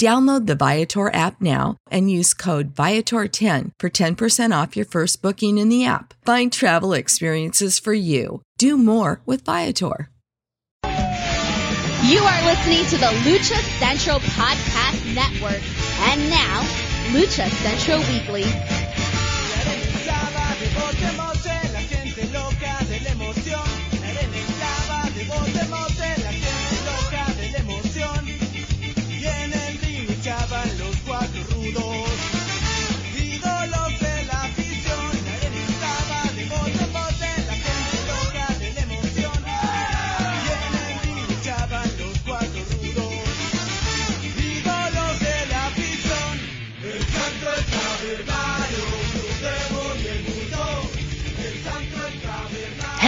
Download the Viator app now and use code Viator10 for 10% off your first booking in the app. Find travel experiences for you. Do more with Viator. You are listening to the Lucha Central Podcast Network. And now, Lucha Central Weekly.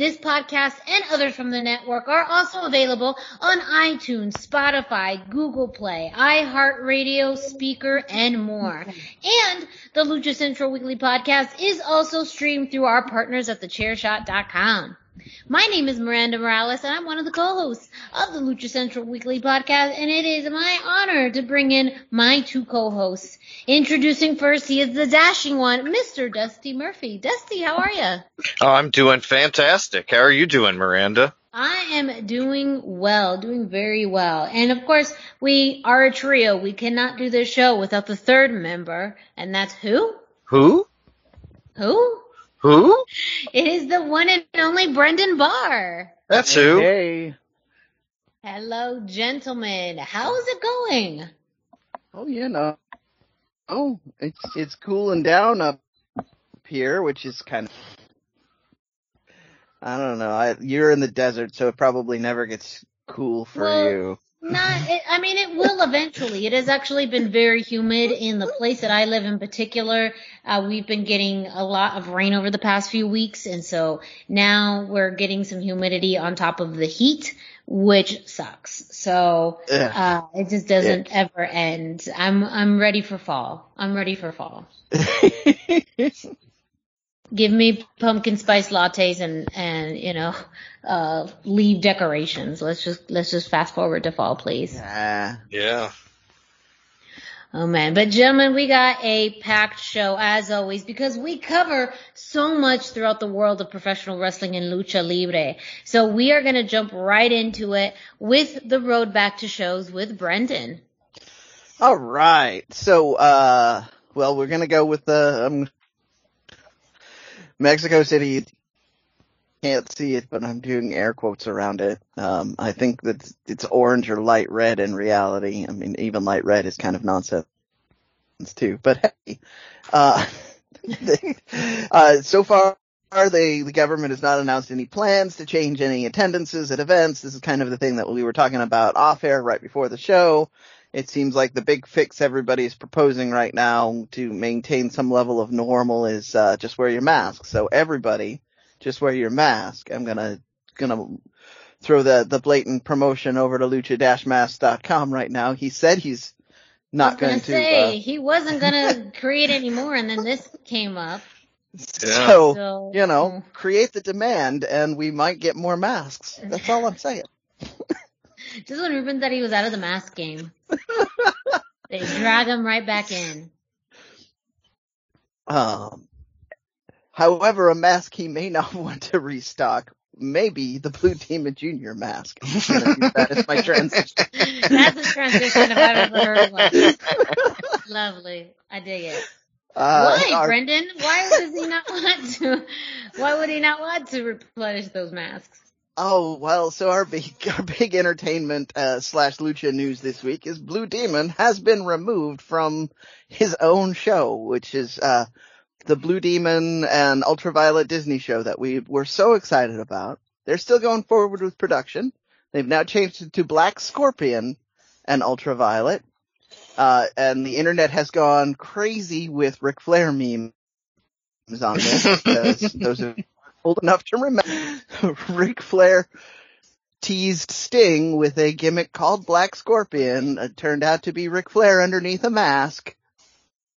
This podcast and others from the network are also available on iTunes, Spotify, Google Play, iHeartRadio, Spreaker, and more. And the Lucha Central Weekly Podcast is also streamed through our partners at thechairshot.com. My name is Miranda Morales, and I'm one of the co-hosts of the Lucha Central Weekly Podcast, and it is my honor to bring in my two co-hosts. Introducing first, he is the dashing one, Mr. Dusty Murphy. Dusty, how are you? Oh, I'm doing fantastic. How are you doing, Miranda? I am doing well, doing very well. And of course, we are a trio. We cannot do this show without the third member, and that's who? Who? Who? Who? It is the one and only Brendan Barr. That's who. Hey. Hello, gentlemen. How's it going? Oh, you know. Oh, it's it's cooling down up here, which is kind of. I don't know. I, you're in the desert, so it probably never gets cool for Well, you. Not, it, I mean, it will eventually. It has actually been very humid in the place that I live in particular. Uh, we've been getting a lot of rain over the past few weeks, and so now we're getting some humidity on top of the heat, which sucks. So, uh, it just doesn't ever end. I'm, I'm ready for fall. I'm ready for fall. Give me pumpkin spice lattes and, and, you know, uh, leaf decorations. Let's just, let's just fast forward to fall, please. Ah, Yeah. Oh man, but gentlemen, we got a packed show as always because we cover so much throughout the world of professional wrestling and lucha libre. So we are going to jump right into it with the road back to shows with Brendan. all right. So, uh, well, we're gonna go with the. I'm Mexico City can't see it, but I'm doing air quotes around it. Um, I think that it's orange or light red in reality. I mean, even light red is kind of nonsense too. But hey, uh, they, uh, so far they, the government has not announced any plans to change any attendances at events. This is kind of the thing that we were talking about off air right before the show. It seems like the big fix everybody is proposing right now to maintain some level of normal is uh, just wear your mask. So everybody, just wear your mask. I'm gonna gonna throw the the blatant promotion over to lucha-mask.com right now. He said he's not going to say uh, he wasn't gonna create any more, and then this came up. Yeah. So, So you know, create the demand and we might get more masks. That's all I'm saying. just when Ruben said he was out of the mask game, they drag him right back in. Um, however, a mask he may not want to restock maybe the Blue Demon Junior mask. I'm gonna use that is my transition. That's a transition if I've ever heard one. Lovely, I dig it. Uh, Why, our- Brendan? Why does he not want to? Why would he not want to replenish those masks? Oh well, so our big our big entertainment uh, slash lucha news this week is Blue Demon has been removed from his own show, which is uh, the Blue Demon and Ultraviolet Disney show that we were so excited about. They're still going forward with production. They've now changed it to Black Scorpion and Ultraviolet, uh, and the internet has gone crazy with Ric Flair memes on this because those are old enough to remember. Ric Flair teased Sting with a gimmick called Black Scorpion. It turned out to be Ric Flair underneath a mask.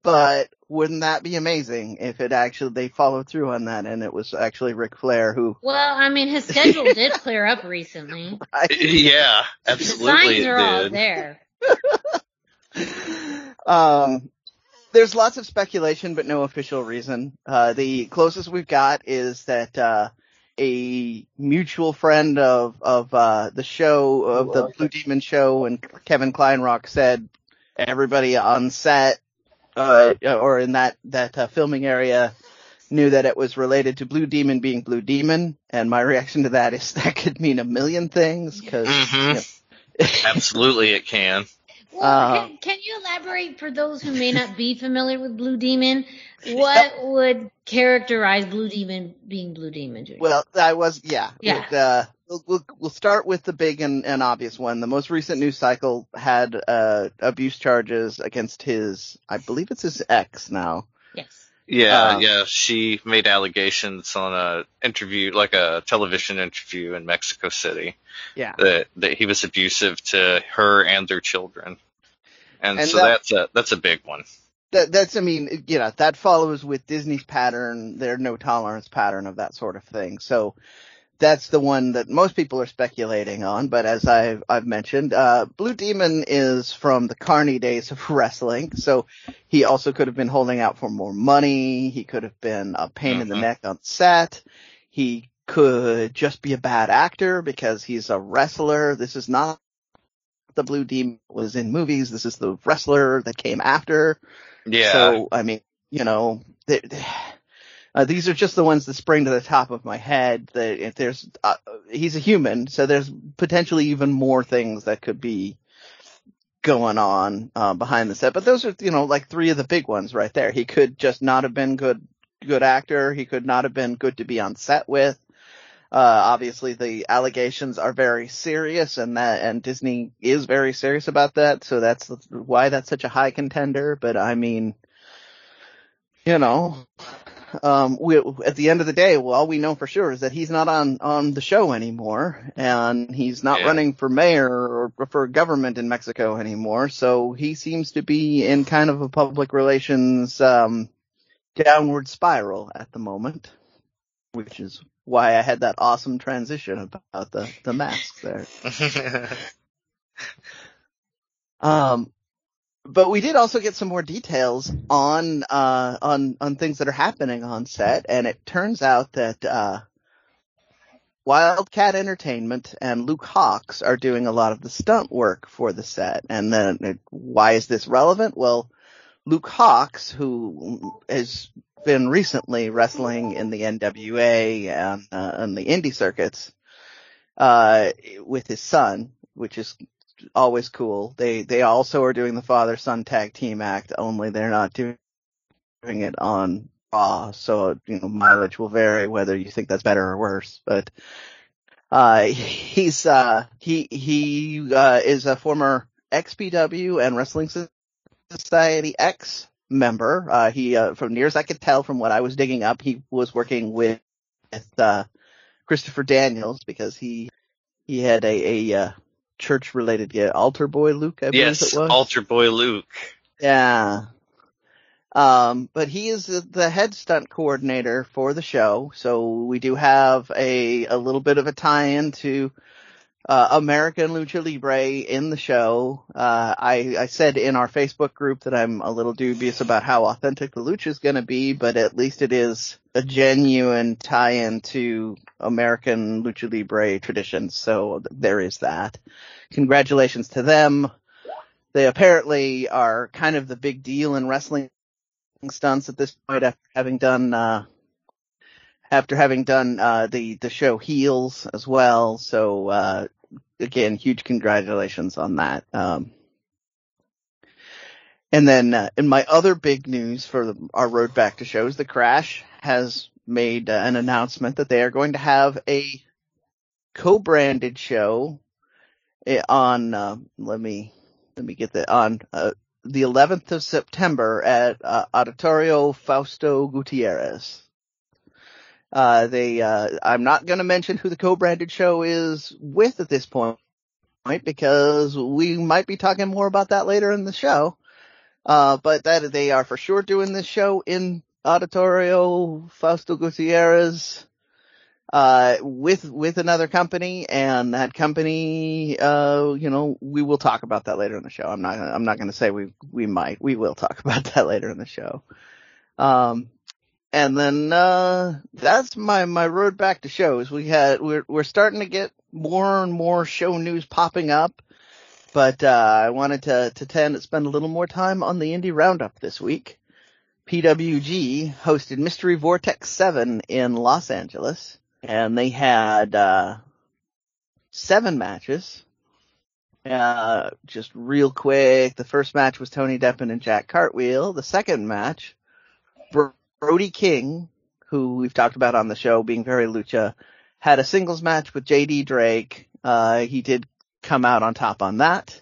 But wouldn't that be amazing if it actually they followed through on that and it was actually Ric Flair who Well, I mean, his schedule did clear up recently. Yeah, The absolutely signs it are all there. um, there's lots of speculation, but no official reason. Uh, the closest we've got is that, uh, a mutual friend of, of, uh, the show, of the Blue Demon show and Kevin Kleinrock said everybody on set, uh, or in that, that, uh, filming area knew that it was related to Blue Demon being Blue Demon. And my reaction to that is that could mean a million things because, Mhm. Absolutely it can. Well, Uh, can, can you elaborate for those who may not be familiar with Blue Demon? What would characterize Blue Demon being Blue Demon? Junior? Well, I was, yeah. Yeah. It, uh, we'll, we'll, we'll start with the big and, and obvious one. The most recent news cycle had, uh, abuse charges against his, I believe it's his ex now. Yeah, Uh, yeah. She made allegations on a interview, like a television interview in Mexico City, Yeah. that that he was abusive to her and their children, and, And so that- that's a that's a big one. That, that's, I mean, you know, that follows with Disney's pattern, their no tolerance pattern of that sort of thing. So that's the one that most people are speculating on. But as I've, I've mentioned, uh, Blue Demon is from the Carney days of wrestling. So he also could have been holding out for more money. He could have been a pain in the Mhm. neck on set. He could just be a bad actor because he's a wrestler. This is not the Blue Demon was in movies. This is the wrestler that came after. Yeah, So, I mean, you know, th- uh, these are just the ones that spring to the top of my head. That if there's, uh, he's a human, so there's potentially even more things that could be going on uh, behind the set. But those are, you know, like three of the big ones right there. He could just not have been good, good actor. He could not have been good to be on set with. Uh, obviously the allegations are very serious and that, and Disney is very serious about that. So that's why that's such a high contender. But I mean, you know, um, we, at the end of the day, well, all we know for sure is that he's not on, on the show anymore and he's not Yeah. running for mayor or for government in Mexico anymore. So he seems to be in kind of a public relations, um, downward spiral at the moment, which is why I had that awesome transition about the, the mask there. Um, but we did also get some more details on uh, on on things that are happening on set, and it turns out that uh, Wildcat Entertainment and Luke Hawks are doing a lot of the stunt work for the set. And then, why is this relevant? Well, Luke Hawks, who has been recently wrestling in the NWA and, uh, the indie circuits, uh, with his son, which is always cool. They, they also are doing the father son tag team act, only they're not doing it on Raw. So, you know, mileage will vary whether you think that's better or worse, but, uh, he's, uh, he, he, uh, is a former XPW and Wrestling Society X member. Uh, he, uh, from near as I could tell from what I was digging up, he was working with, uh, Christopher Daniels because he, he had a, a, uh, church related, yeah, Altar Boy Luke, I believe Yes, it was. Altar Boy Luke. Yeah. Um, but he is the- the head stunt coordinator for the show, so we do have a, a little bit of a tie-in to, uh, American Lucha Libre in the show. Uh, I, I said in our Facebook group that I'm a little dubious about how authentic the lucha is gonna be, but at least it is a genuine tie-in to American Lucha Libre traditions, so there is that. Congratulations to them. They apparently are kind of the big deal in wrestling stunts at this point after having done uh after having done uh the the show Heels as well. So uh again, huge congratulations on that. Um and then uh, in my other big news for the, our road back to shows, the Crash has made uh, an announcement that they are going to have a co-branded show eh, on uh, let me let me get that on uh, the 11th of September at uh, Auditorio Fausto Gutierrez. Uh, they, uh, I'm not going to mention who the co-branded show is with at this point, because we might be talking more about that later in the show. Uh, but that they are for sure doing this show in Auditorio Fausto Gutierrez uh, with, with another company and that company, uh, you know, we will talk about that later in the show. I'm not, I'm not going to say we, we might, we will talk about that later in the show. Um, and then, uh, that's my, my road back to shows. We had, we're, we're starting to get more and more show news popping up, but, uh, I wanted to, to tend, to spend a little more time on the indie roundup this week. PWG hosted Mystery Vortex 7 in Los Angeles and they had uh seven matches. Uh just real quick, the first match was Tony Deppen and Jack Cartwheel. The second match, Brody King, who we've talked about on the show being very lucha, had a singles match with JD Drake. Uh he did come out on top on that.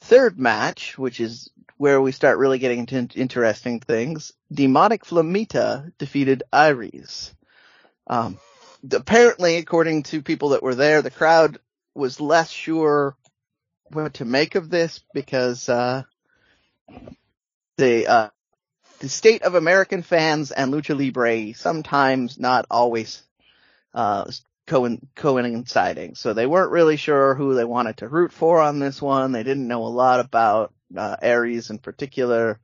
Third match, which is where we start really getting into interesting things, Demonic Flamita defeated Arez. Um, apparently, according to people that were there, the crowd was less sure what to make of this because uh, the uh, the state of American fans and lucha libre sometimes not always uh, co- coinciding. So they weren't really sure who they wanted to root for on this one. They didn't know a lot about uh, Arez in particular.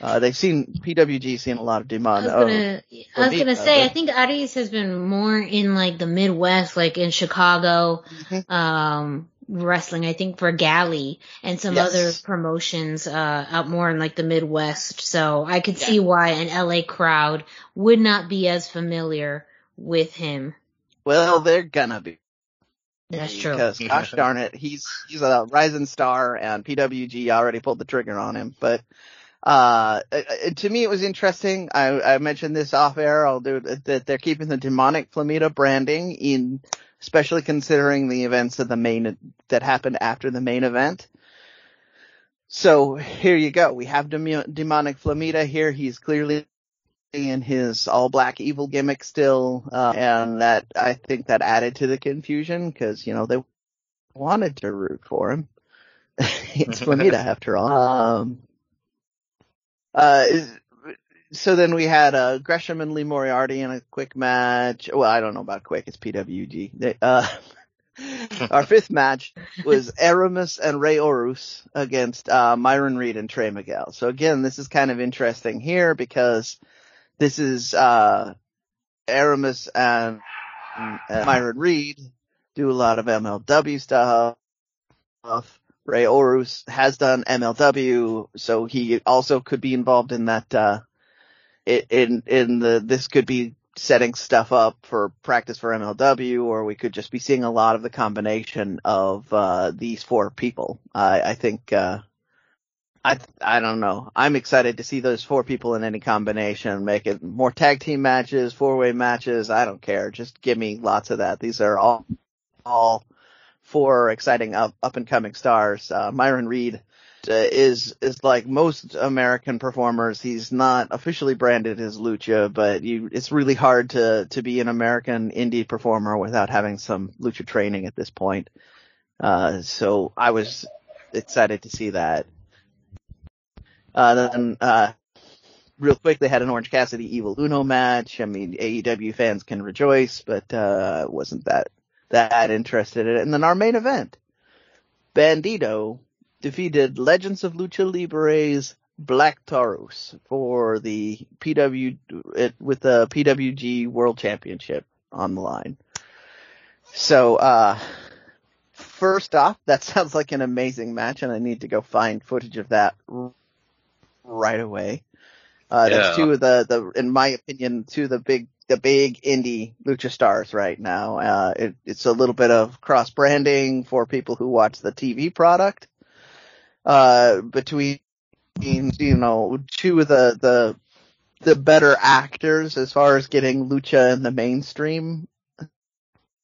Uh, they've seen PWG seen a lot of I was oh, gonna, I was gonna say, I think Arez has been more in like the Midwest, like in Chicago, Mhm. um, wrestling, I think for Galli and some Yes. other promotions, uh, out more in like the Midwest. So I could Yeah. see why an LA crowd would not be as familiar with him. well, they're gonna be. That's true. Because gosh darn it, he's he's a rising star, and PWG already pulled the trigger on him. But uh, uh, to me, it was interesting. I, I mentioned this off air. I'll do that they're keeping the demonic Flamita branding in, especially considering the events of the main that happened after the main event. So here you go. We have Demo- demonic Flamita here. He's clearly in his all black evil gimmick still, uh, and that I think that added to the confusion because you know they wanted to root for him. it's Flamita after all. Um, uh, so then we had uh, Gresham and Lee Moriarty in a quick match. Well, I don't know about quick. It's PWG. They, uh, our fifth match was Aramis and Rey Horus against uh, Myron Reed and Trey Miguel. So again, this is kind of interesting here because this is uh, Aramis and, and Myron Reed do a lot of MLW stuff. Rey Horus has done MLW, so he also could be involved in that uh, in in the this could be setting stuff up for practice for MLW, or we could just be seeing a lot of the combination of uh, these four people. I, I think uh, I I don't know. I'm excited to see those four people in any combination. Make it more tag team matches, four way matches. I don't care. Just give me lots of that. These are all all four exciting up up and coming stars. Uh, Myron Reed uh, is is like most American performers. He's not officially branded as lucha, but you it's really hard to to be an American indie performer without having some lucha training at this point. Uh, so I was excited to see that. Uh, then, uh, real quick, they had an Orange Cassidy Evil Uno match. I mean, AEW fans can rejoice, but, uh, wasn't that, that interested in it. And then our main event, Bandito defeated Legends of Lucha Libre's Black Taurus for the PW, with the PWG World Championship on the line. So, uh, first off, that sounds like an amazing match and I need to go find footage of that right away. Uh, yeah. that's two of the, the, in my opinion, two of the big, the big indie lucha stars right now. Uh, it, it's a little bit of cross branding for people who watch the TV product, uh, between, you know, two of the, the, the better actors as far as getting lucha in the mainstream.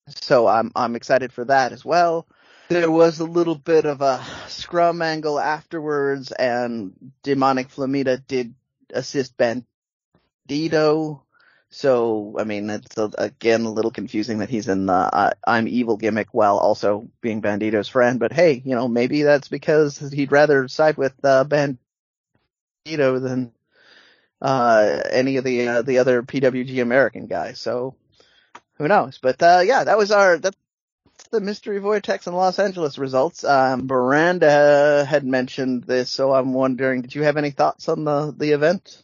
So I'm, I'm excited for that as well there was a little bit of a scrum angle afterwards, and Demonic Flamita did assist Bandito. So, I mean, it's a, again a little confusing that he's in the uh, I'm evil gimmick while also being Bandito's friend. But hey, you know, maybe that's because he'd rather side with uh, Bandito than uh, any of the uh, the other PWG American guys. So, who knows? But uh, yeah, that was our that the Mystery Vortex and Los Angeles results. Um, Miranda had mentioned this, so I'm wondering, did you have any thoughts on the the event?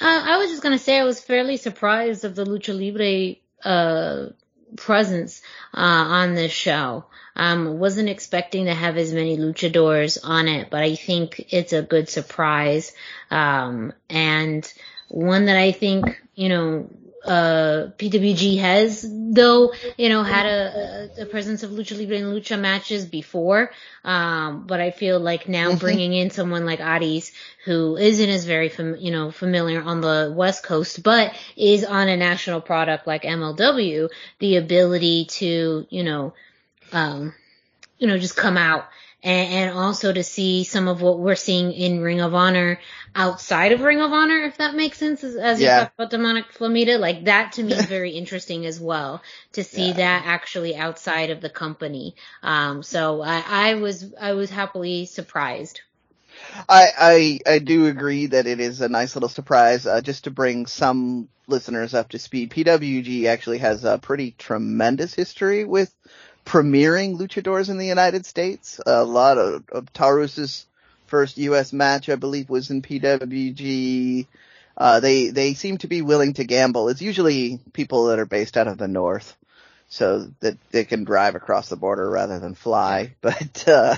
Uh, I was just gonna say I was fairly surprised of the Lucha Libre uh, presence uh, on this show. Um, wasn't expecting to have as many luchadors on it, but I think it's a good surprise, um, and one that I think you know uh, PWG has, though, you know, had a, a, presence of lucha libre and lucha matches before. Um, but I feel like now mm-hmm. bringing in someone like Arez, who isn't as very, fam- you know, familiar on the West Coast, but is on a national product like MLW, the ability to, you know, um, you know, just come out and, and also to see some of what we're seeing in Ring of Honor outside of Ring of Honor, if that makes sense, as, as yeah. you talked about Demonic Flamita, like that to me is very interesting as well to see yeah. that actually outside of the company. Um, so I, I was I was happily surprised. I, I I do agree that it is a nice little surprise. Uh, just to bring some listeners up to speed, PWG actually has a pretty tremendous history with premiering luchadors in the United States. A lot of, of Taurus's first U.S. match, I believe, was in PWG. Uh, they they seem to be willing to gamble. It's usually people that are based out of the north, so that they can drive across the border rather than fly. But uh,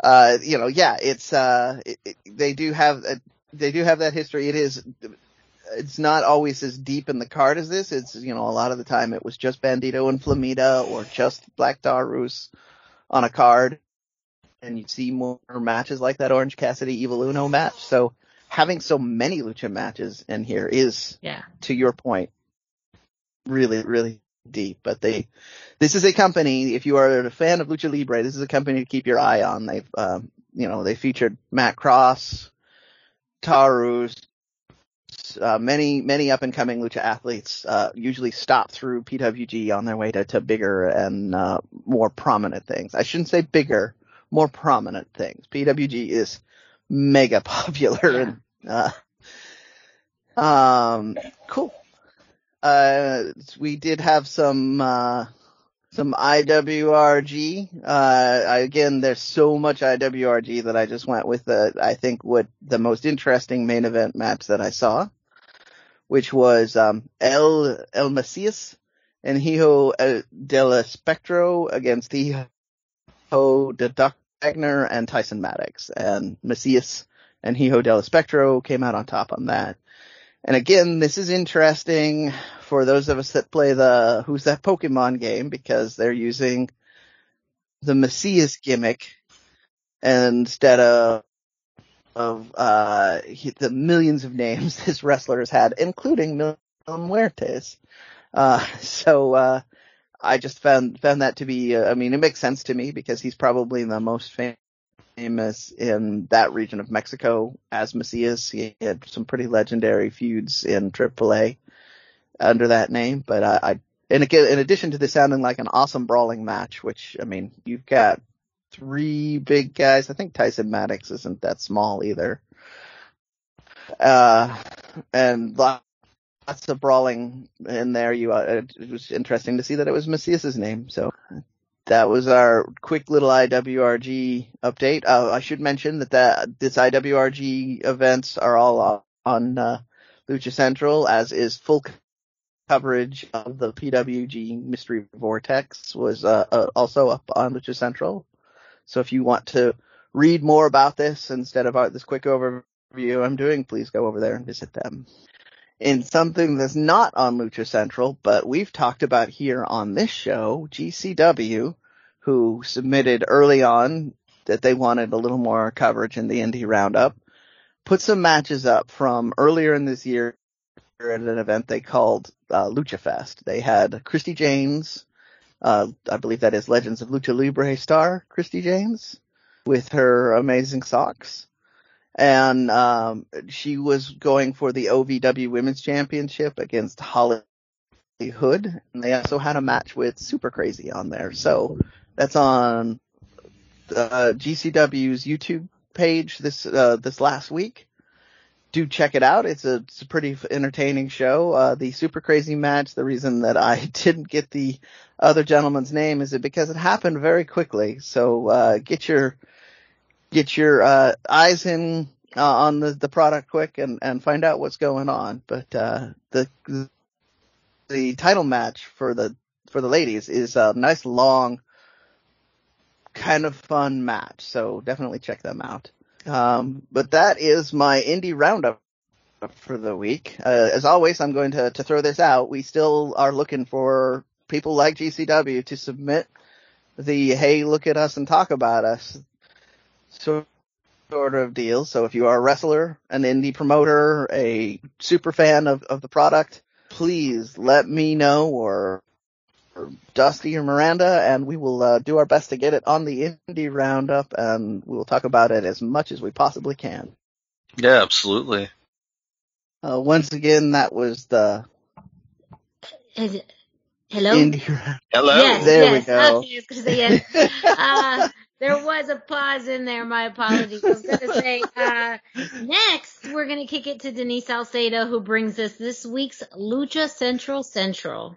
uh, you know, yeah, it's uh, it, it, they do have a, they do have that history. It is it's not always as deep in the card as this. It's, you know, a lot of the time it was just Bandito and Flamita or just Black Taurus on a card. And you'd see more matches like that Orange Cassidy Evil Uno match. So having so many lucha matches in here is, yeah. to your point, really, really deep. But they, this is a company, if you are a fan of Lucha Libre, this is a company to keep your eye on. They've, um, you know, they featured Matt Cross, Uh, many many up and coming lucha athletes uh, usually stop through PWG on their way to, to bigger and uh, more prominent things. I shouldn't say bigger, more prominent things. PWG is mega popular and uh, um cool. Uh, we did have some uh, some IWRG. Uh, again, there's so much IWRG that I just went with the, I think what the most interesting main event match that I saw, which was, um, El, El Mesias and Hijo del Espectro against Hijo de Duck Wagner and Tyson Maddox. And Mesias and Hijo del Espectro came out on top on that. And again, this is interesting for those of us that play the Who's That Pokemon game because they're using the Mesias gimmick instead of of uh, the millions of names this wrestler has had, including Mil Muertes. Uh, so uh, I just found found that to be. Uh, I mean, it makes sense to me because he's probably the most famous in that region of Mexico as Mesias. He had some pretty legendary feuds in AAA under that name. But I, I and again, in addition to this sounding like an awesome brawling match, which I mean, you've got three big guys. I think Tyson Maddox isn't that small either. Uh, and lots of brawling in there. You, uh, it was interesting to see that it was Mesias's name. So that was our quick little IWRG update. Uh, I should mention that that this IWRG events are all on uh, Lucha Central, as is full coverage of the PWG Mystery Vortex was uh, uh, also up on Lucha Central. So if you want to read more about this instead of this quick overview I'm doing, please go over there and visit them. In something that's not on Lucha Central, but we've talked about here on this show, GCW, who submitted early on that they wanted a little more coverage in the indie roundup, put some matches up from earlier in this year at an event they called uh, Lucha Fest. They had Christi Jaynes, uh, I believe that is Legends of Lucha Libre star Christi Jaynes with her amazing socks. And, um, she was going for the OVW Women's Championship against Holly Hood. And they also had a match with Super Crazy on there. So that's on, uh, GCW's YouTube page this, uh, this last week do check it out. It's a, it's a pretty entertaining show. Uh, the super crazy match, the reason that I didn't get the other gentleman's name is it because it happened very quickly. So, uh, get your, get your, uh, eyes in, uh, on the, the product quick and, and find out what's going on. But, uh, the, the title match for the, for the ladies is a nice long, kind of fun match. So definitely check them out. Um, but that is my indie roundup for the week. Uh, as always, I'm going to, to throw this out. We still are looking for people like GCW to submit the, hey, look at us and talk about us sort of deal. So if you are a wrestler, an indie promoter, a super fan of, of the product, please let me know or Dusty or Miranda, and we will uh, do our best to get it on the indie roundup, and we will talk about it as much as we possibly can. Yeah, absolutely. Uh, once again, that was the Is it, hello. indie. Hello. Yes, There we go. Okay, I was say yes. uh, there was a pause in there. My apologies. I was gonna say uh, next we're gonna kick it to Denise Salcedo, who brings us this week's Lucha Central Central.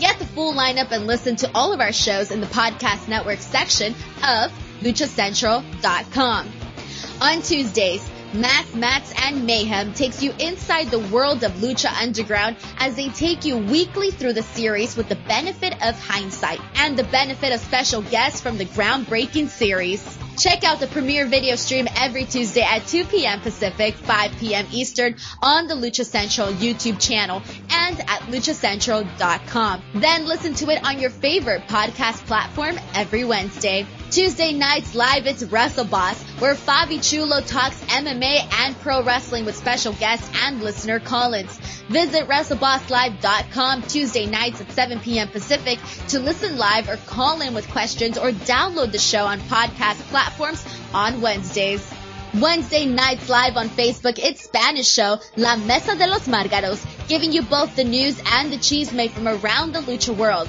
Get the full lineup and listen to all of our shows in the podcast network section of luchacentral.com. On Tuesdays, Mass Mats and Mayhem takes you inside the world of Lucha Underground as they take you weekly through the series with the benefit of hindsight and the benefit of special guests from the groundbreaking series. Check out the premiere video stream every Tuesday at 2 p.m. Pacific, 5 p.m. Eastern on the Lucha Central YouTube channel and at luchacentral.com. Then listen to it on your favorite podcast platform every Wednesday. Tuesday nights live it's Wrestle Boss, where Fabi Chulo talks MMA and pro wrestling with special guests and listener call-ins. Visit WrestleBossLive.com Tuesday nights at 7 p.m. Pacific to listen live or call in with questions or download the show on podcast platforms on Wednesdays. Wednesday nights live on Facebook, it's Spanish show La Mesa de los Margaros, giving you both the news and the cheese made from around the lucha world.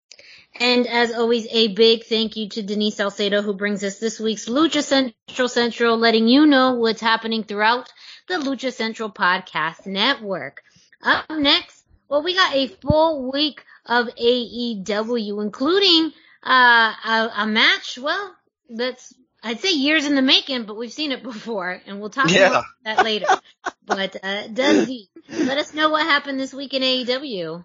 And as always, a big thank you to Denise Salcedo who brings us this week's Lucha Central Central, letting you know what's happening throughout the Lucha Central Podcast Network. Up next, well, we got a full week of AEW, including uh, a, a, match. Well, that's I'd say years in the making, but we've seen it before, and we'll talk yeah. about that later. but uh, Dusty, let us know what happened this week in AEW.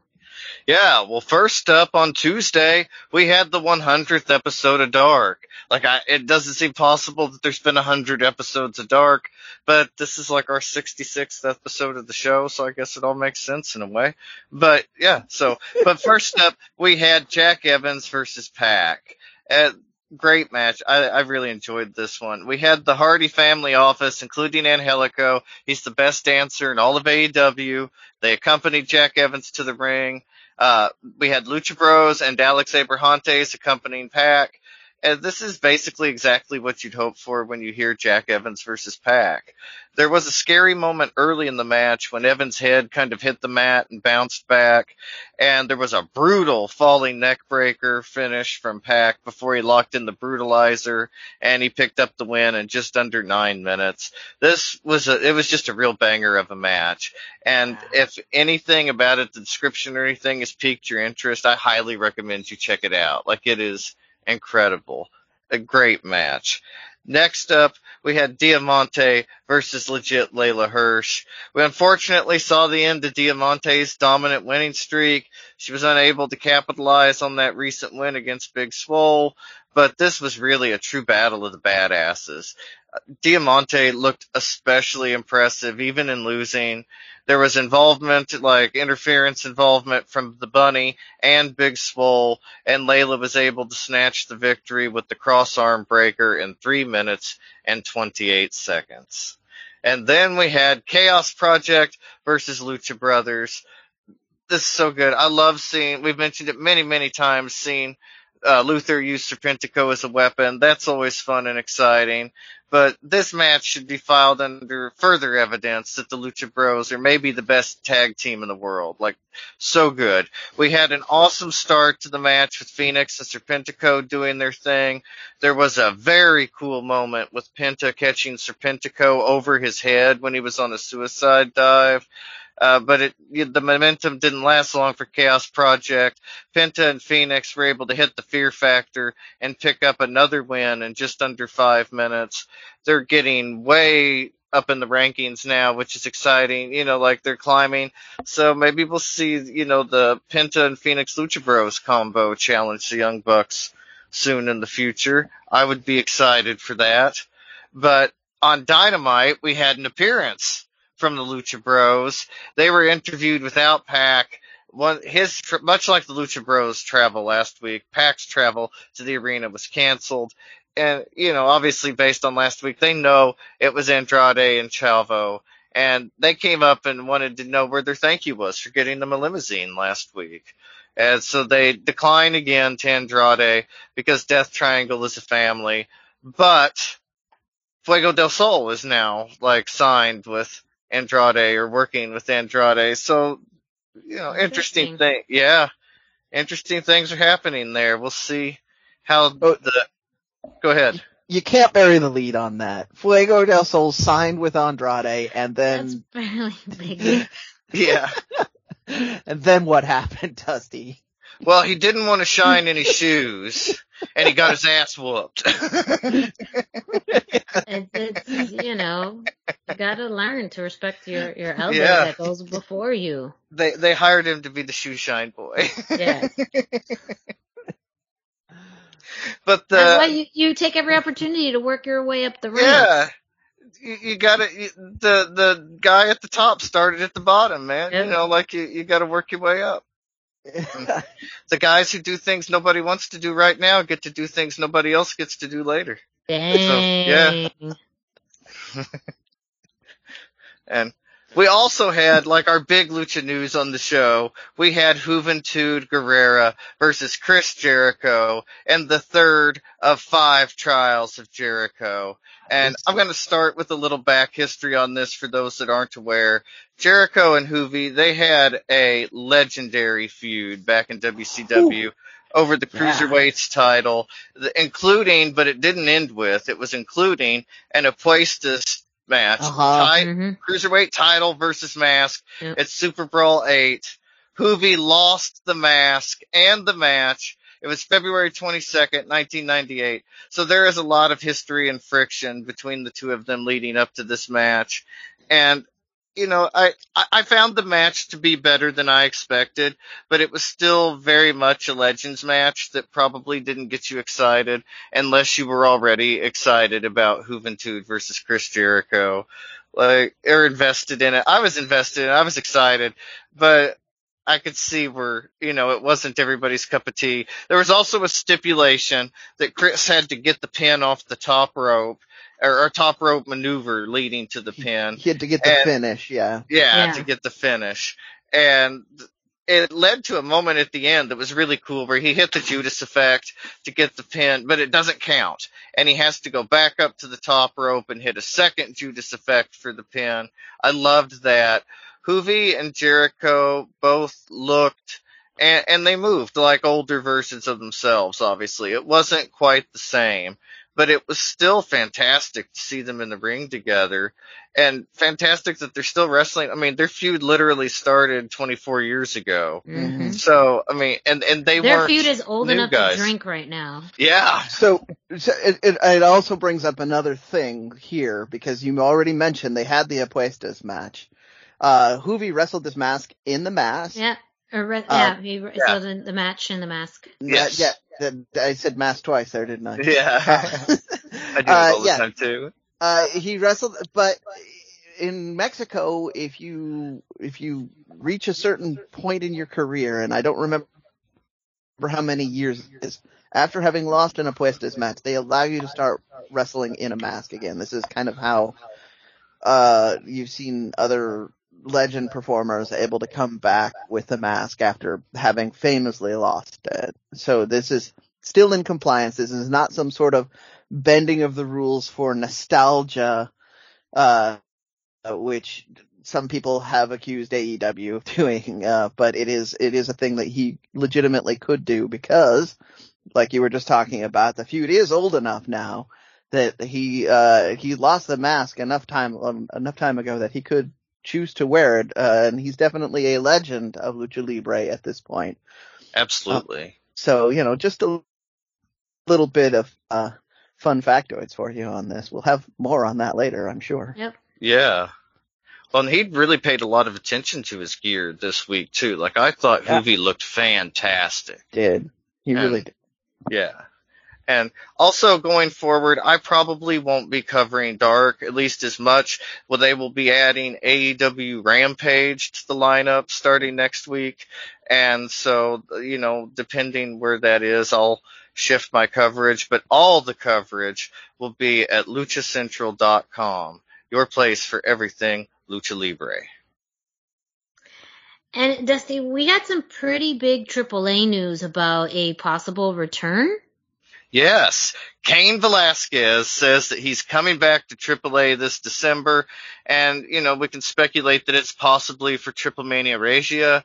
Yeah, well, first up on Tuesday, we had the 100th episode of Dark. Like, I, it doesn't seem possible that there's been 100 episodes of Dark, but this is like our 66th episode of the show, so I guess it all makes sense in a way. But yeah, so, but first up, we had Jack Evans versus Pac. Uh, great match. I, I really enjoyed this one. We had the Hardy family office, including Angelico. He's the best dancer in all of AEW. They accompanied Jack Evans to the ring. Uh, we had Lucha Bros and Alex Abrahantes accompanying Pac. And this is basically exactly what you'd hope for when you hear Jack Evans versus Pac. There was a scary moment early in the match when Evans' head kind of hit the mat and bounced back, and there was a brutal falling neckbreaker finish from Pac before he locked in the brutalizer, and he picked up the win in just under nine minutes. This was a, it was just a real banger of a match, and if anything about it, the description or anything has piqued your interest, I highly recommend you check it out. Like it is incredible. A great match. Next up, we had Diamante versus legit Leyla Hirsch. We unfortunately saw the end of Diamante's dominant winning streak. She was unable to capitalize on that recent win against Big Swole, but this was really a true battle of the badasses. Diamante looked especially impressive, even in losing. There was involvement, like interference involvement from the bunny and Big Swole, and Leyla was able to snatch the victory with the cross arm breaker in three minutes and 28 seconds. And then we had Chaos Project versus Lucha Brothers. This is so good. I love seeing, we've mentioned it many, many times, seeing uh, Luther used Serpentico as a weapon. That's always fun and exciting. But this match should be filed under further evidence that the Lucha Bros are maybe the best tag team in the world. Like, so good. We had an awesome start to the match with Phoenix and Serpentico doing their thing. There was a very cool moment with Penta catching Serpentico over his head when he was on a suicide dive. Uh, but it, the momentum didn't last long for Chaos Project. Penta and Phoenix were able to hit the fear factor and pick up another win in just under five minutes. They're getting way up in the rankings now, which is exciting. You know, like they're climbing. So maybe we'll see, you know, the Penta and Phoenix Lucha Bros combo challenge the Young Bucks soon in the future. I would be excited for that. But on Dynamite, we had an appearance from the Lucha Bros. They were interviewed without Pac. One, his, much like the Lucha Bros travel last week, Pac's travel to the arena was canceled. And, you know, obviously based on last week, they know it was Andrade and Chavo and they came up and wanted to know where their thank you was for getting them a limousine last week. And so they decline again to Andrade because Death Triangle is a family, but Fuego del Sol is now like signed with Andrade or working with Andrade. So, you know, interesting, Interesting. thing. Yeah. Interesting things are happening there. We'll see how Oh. the, go ahead. You can't bury the lead on that. Fuego del Sol signed with Andrade, and That's then really big. Yeah. and then what happened, Dusty? Well, he didn't want to shine any shoes and he got his ass whooped. It's, it's you know, you gotta learn to respect your your elders Yeah. that goes before you. they, they hired him to be the shoe shine boy. Yes. but the, That's why you, you take every opportunity to work your way up the ranks. Yeah. You, you gotta, you, the, the guy at the top started at the bottom, man. Yeah. You know, like you, you gotta work your way up. The guys who do things nobody wants to do right now get to do things nobody else gets to do later. Dang. yeah. And we also had, like, our big lucha news on the show. We had Juventud Guerrera versus Chris Jericho and the third of five trials of Jericho. And I'm going to start with a little back history on this for those that aren't aware. Jericho and Juvi, they had a legendary feud back in WCW over the Yeah. cruiserweights title, including, but it didn't end with, it was including an Apuestas match, Uh-huh. ti- Mhm. cruiserweight title versus mask Yep. at Super Brawl 8. Juvi lost the mask and the match. It was February 22nd, 1998. So there is a lot of history and friction between the two of them leading up to this match. And, you know, I, I found the match to be better than I expected, but it was still very much a Legends match that probably didn't get you excited unless you were already excited about Juventud versus Chris Jericho. Like, or invested in it. I was invested in it. I was excited, but I could see where, you know, it wasn't everybody's cup of tea. There was also a stipulation that Chris had to get the pin off the top rope, or, or top rope maneuver leading to the pin. He had to get the And- finish, yeah. Yeah, Yeah. to get the finish. And it led to a moment at the end that was really cool where he hit the Judas effect to get the pin, but it doesn't count. And he has to go back up to the top rope and hit a second Judas effect for the pin. I loved that. Juvi and Jericho both looked and, and they moved like older versions of themselves, obviously. It wasn't quite the same, but it was still fantastic to see them in the ring together and fantastic that they're still wrestling. I mean, their feud literally started 24 years ago. Mhm. So, I mean, and, and they Their weren't feud is old enough guys. to drink right now. Yeah. So, so it, it, it also brings up another thing here because you already mentioned they had the Apuestas match. Uh, Juvi wrestled this mask in the mask. Yeah. Or, re- Uh, yeah, he, yeah. so the, the match and the mask. Yes. Yeah, that- I said mask twice there, didn't I? Yeah. I do it Uh, all the yeah. time too. Uh, he wrestled, but in Mexico, if you if you reach a certain point in your career, and I don't remember how many years it is, after having lost an Apuestas match, they allow you to start wrestling in a mask again. This is kind of how uh, you've seen other legend performers able to come back with a mask after having famously lost it. So this is still in compliance. This is not some sort of bending of the rules for nostalgia, uh, which some people have accused AEW of doing, uh, but it is, it is a thing that he legitimately could do because, like you were just talking about, the feud is old enough now that he, uh, he lost the mask enough time, um, enough time ago that he could choose to wear it, uh, and he's definitely a legend of Lucha Libre at this point. Absolutely. So, you know, just a little bit of, uh, fun factoids for you on this. We'll have more on that later, I'm sure. Yep. Yeah. Well, and he really paid a lot of attention to his gear this week too. Like I thought Yeah. Juvi looked fantastic. Did. He Yeah. really did. Yeah. And also going forward, I probably won't be covering Dark at least as much. Well, they will be adding AEW Rampage to the lineup starting next week. And so, you know, depending where that is, I'll shift my coverage, but all the coverage will be at luchacentral.com, your place for everything Lucha Libre. And Dusty, we got some pretty big AAA news about a possible return. Yes, Cain Velasquez says that he's coming back to AAA this December, and you know we can speculate that it's possibly for Triple Mania Regia.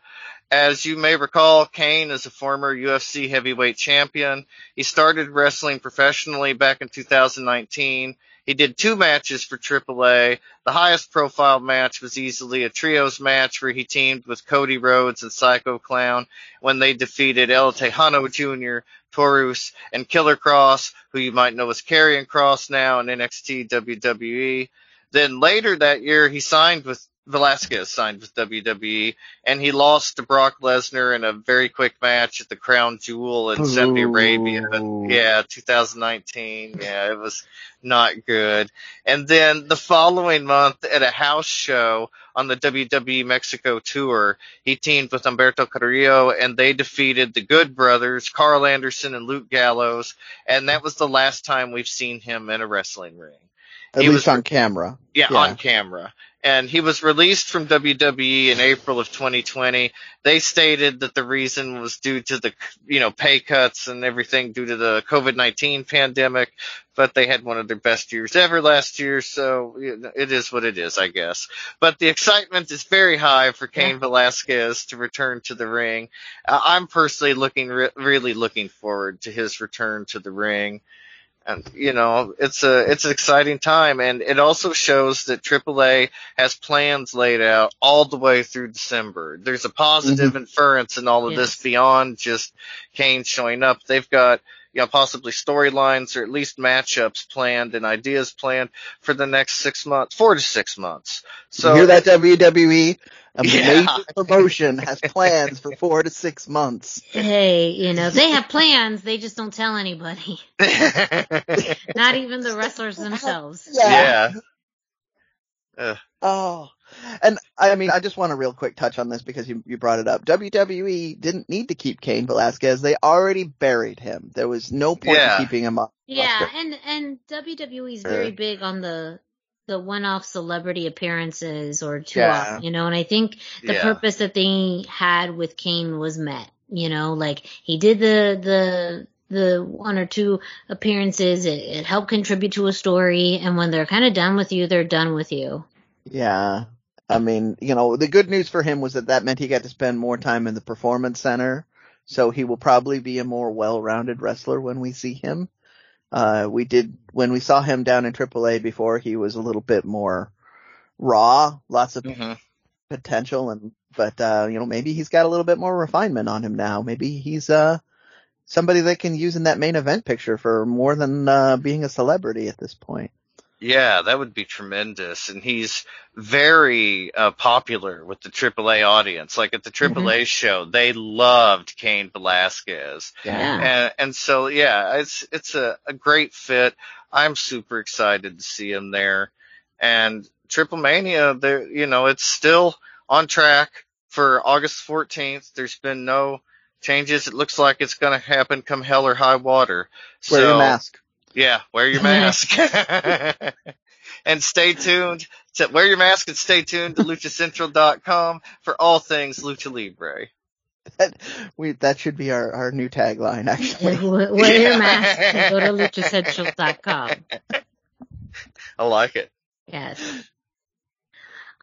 As you may recall, Cain is a former UFC heavyweight champion. He started wrestling professionally back in 2019. He did two matches for AAA. The highest profile match was easily a trios match where he teamed with Cody Rhodes and Psycho Clown when they defeated El Tejano Jr., Taurus, and Killer Kross, who you might know as Karrion Kross now in NXT WWE. Then later that year, he signed with Velasquez signed with WWE, and he lost to Brock Lesnar in a very quick match at the Crown Jewel in Saudi Arabia. Yeah, 2019. Yeah, it was not good. And then the following month at a house show on the WWE Mexico tour, he teamed with Humberto Carrillo and they defeated the Good Brothers, Karl Anderson and Luke Gallows, and that was the last time we've seen him in a wrestling ring. At He least was- on camera. Yeah, Yeah. on camera. And he was released from WWE in April of 2020. They stated that the reason was due to the, you know, pay cuts and everything due to the COVID-19 pandemic, but they had one of their best years ever last year, so it is what it is, I guess. But the excitement is very high for Cain Velasquez to return to the ring. Uh, I'm personally looking, re- really looking forward to his return to the ring and you know it's a it's an exciting time and it also shows that AAA has plans laid out all the way through December. There's a positive mm-hmm. inference in all of this beyond just Cain showing up. They've got you know possibly storylines or at least matchups planned and ideas planned for the next six months, four to six months. So you hear that WWE? A Yeah. major promotion has plans for four to six months. Hey, you know, they have plans, they just don't tell anybody. Not even the wrestlers themselves. yeah. Uh, Oh, and I mean, I just want to real quick touch on this because you, you brought it up. WWE didn't need to keep Cain Velasquez. They already buried him. There was no point Yeah. in keeping him up. Yeah, and and WWE is very big on the the one-off celebrity appearances or two-off, Yeah. you know, and I think the Yeah. purpose that they had with Cain was met. You know, like he did the the the one or two appearances. It, it helped contribute to a story, and when they're kind of done with you, they're done with you. Yeah. I mean, you know, the good news for him was that that meant he got to spend more time in the performance center. So he will probably be a more well-rounded wrestler when we see him. Uh, we did, when we saw him down in AAA before, he was a little bit more raw, lots of mhm. potential and, but, uh, you know, maybe he's got a little bit more refinement on him now. Maybe he's, uh, somebody that can use in that main event picture for more than, uh, being a celebrity at this point. Yeah, that would be tremendous. And he's very uh, popular with the AAA audience. Like at the AAA show, they loved Cain Velasquez. Yeah. And, and so, yeah, it's, it's a, a great fit. I'm super excited to see him there. And Triple Mania, there, you know, it's still on track for August 14th. There's been no changes. It looks like it's going to happen come hell or high water. Wear so, your mask. Yeah, wear your mask. and stay tuned to wear your mask and stay tuned to luchacentral.com for all things lucha libre. That, we, that should be our, our new tagline, actually. Wear wear your mask and go to luchacentral.com. I like it. Yes.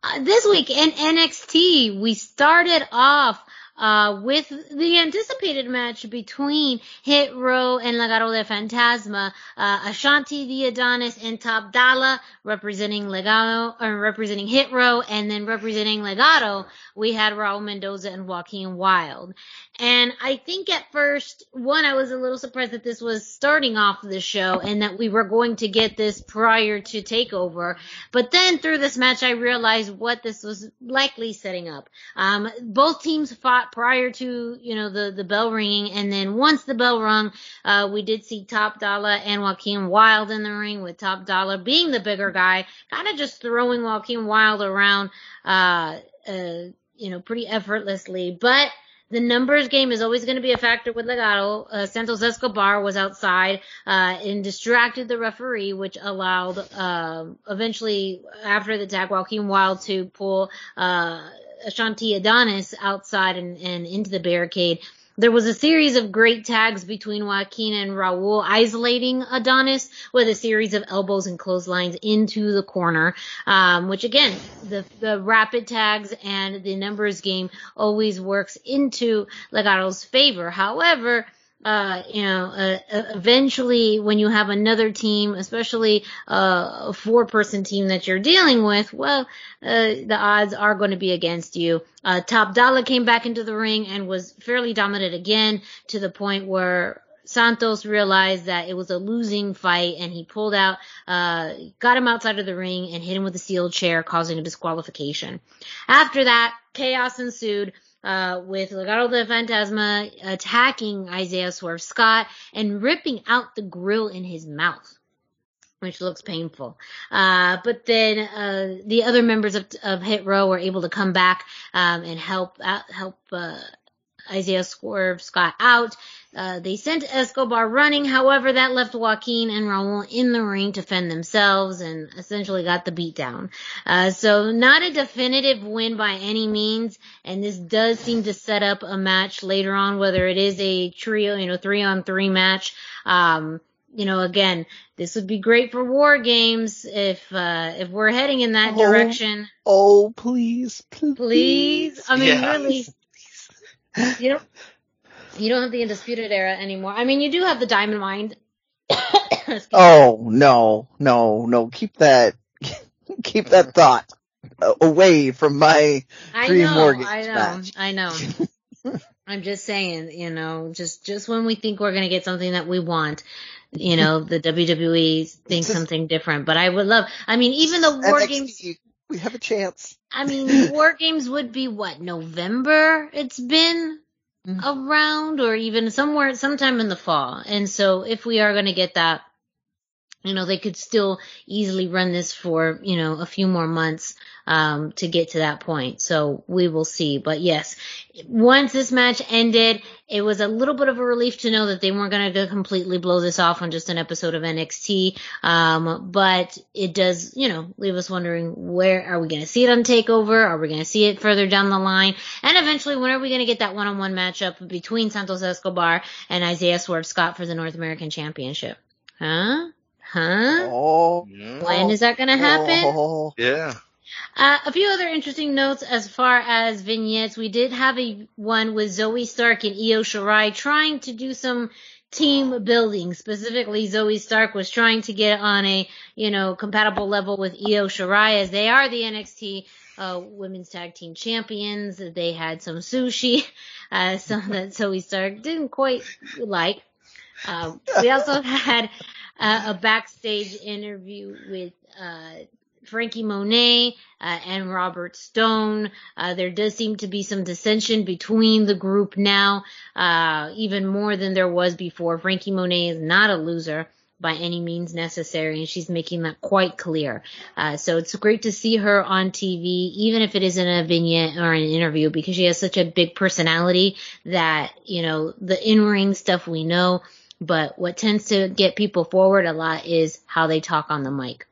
Uh, this week in NXT, we started off uh, with the anticipated match between Hit Row and Legado del Fantasma. Uh, Ashante, the Adonis, and Top Dollar representing Legado, or representing Hit Row, and then representing Legado, we had Raul Mendoza and Joaquin Wilde. And I think at first, one, I was a little surprised that this was starting off the show and that we were going to get this prior to TakeOver. But then through this match, I realized what this was likely setting up. Um, both teams fought prior to, you know, the, the bell ringing. And then once the bell rung, uh, we did see Top Dollar and Joaquin Wilde in the ring with Top Dollar being the bigger guy, kind of just throwing Joaquin Wilde around, uh, uh, you know, pretty effortlessly. But the numbers game is always going to be a factor with Legado. Uh, Santos Escobar was outside uh, and distracted the referee, which allowed uh, eventually after the tag Joaquin Wilde to pull Ashante Adonis outside and, and into the barricade. There was a series of great tags between Joaquin and Raul, isolating Adonis with a series of elbows and clotheslines into the corner, um, which again, the, the rapid tags and the numbers game always works into Legado's favor. However, uh, you know, uh, uh, eventually when you have another team, especially uh, a four person team that you're dealing with, well, uh, the odds are going to be against you. Uh, Top Dollar came back into the ring and was fairly dominant again to the point where Santos realized that it was a losing fight and he pulled out, uh, got him outside of the ring and hit him with a steel chair, causing a disqualification. After that, chaos ensued uh, with Legado del Fantasma attacking Isaiah Swerve Scott and ripping out the grill in his mouth. Which looks painful. Uh, but then, uh, the other members of, of Hit Row were able to come back, um, and help out, help, uh, Isaiah Swerve Scott out. Uh, they sent Escobar running. However, that left Joaquin and Raul in the ring to fend themselves and essentially got the beat down. Uh, so not a definitive win by any means. And this does seem to set up a match later on, whether it is a trio, you know, three on three match. Um, you know, again, this would be great for war games if uh if we're heading in that Oh, direction. Oh, please, please. Please. I mean, Yes. really, you don't you don't have the undisputed era anymore. I mean, you do have the diamond me. Oh no, no, no! Keep that, keep that thought away from my I Dream know, Mortgage I know, match. I know. I'm just saying, you know, just just when we think we're gonna get something that we want, you know, the WWE thinks something different. But I would love. I mean, even the war NXT, games. We have a chance. I mean, war games would be what November. It's been Mhm. around, or even somewhere, sometime in the fall. And so, if we are gonna get that, you know, they could still easily run this for, you know, a few more months, um, to get to that point. So we will see. But yes, once this match ended, it was a little bit of a relief to know that they weren't going to completely blow this off on just an episode of NXT. Um, but it does, you know, leave us wondering where are we going to see it on Takeover? Are we going to see it further down the line? And eventually, when are we going to get that one-on-one matchup between Santos Escobar and Isaiah Swerve Scott for the North American Championship? Huh? Huh? Oh, When is that going to happen? Oh, Yeah. Uh, a few other interesting notes as far as vignettes. We did have a one with Zoey Stark and Io Shirai trying to do some team building. Specifically, Zoey Stark was trying to get on a, you know, compatible level with Io Shirai as they are the NXT uh, women's tag team champions. They had some sushi, uh, some that Zoey Stark didn't quite like. Uh, we also had uh, a backstage interview with uh, Franky Monet uh, and Robert Stone. Uh, there does seem to be some dissension between the group now, even more than there was before. Franky Monet is not a loser by any means necessary, and she's making that quite clear. Uh, so it's great to see her on TV, even if it isn't a vignette or an interview, because she has such a big personality that, you know, the in-ring stuff we know, but what tends to get people forward a lot is how they talk on the mic.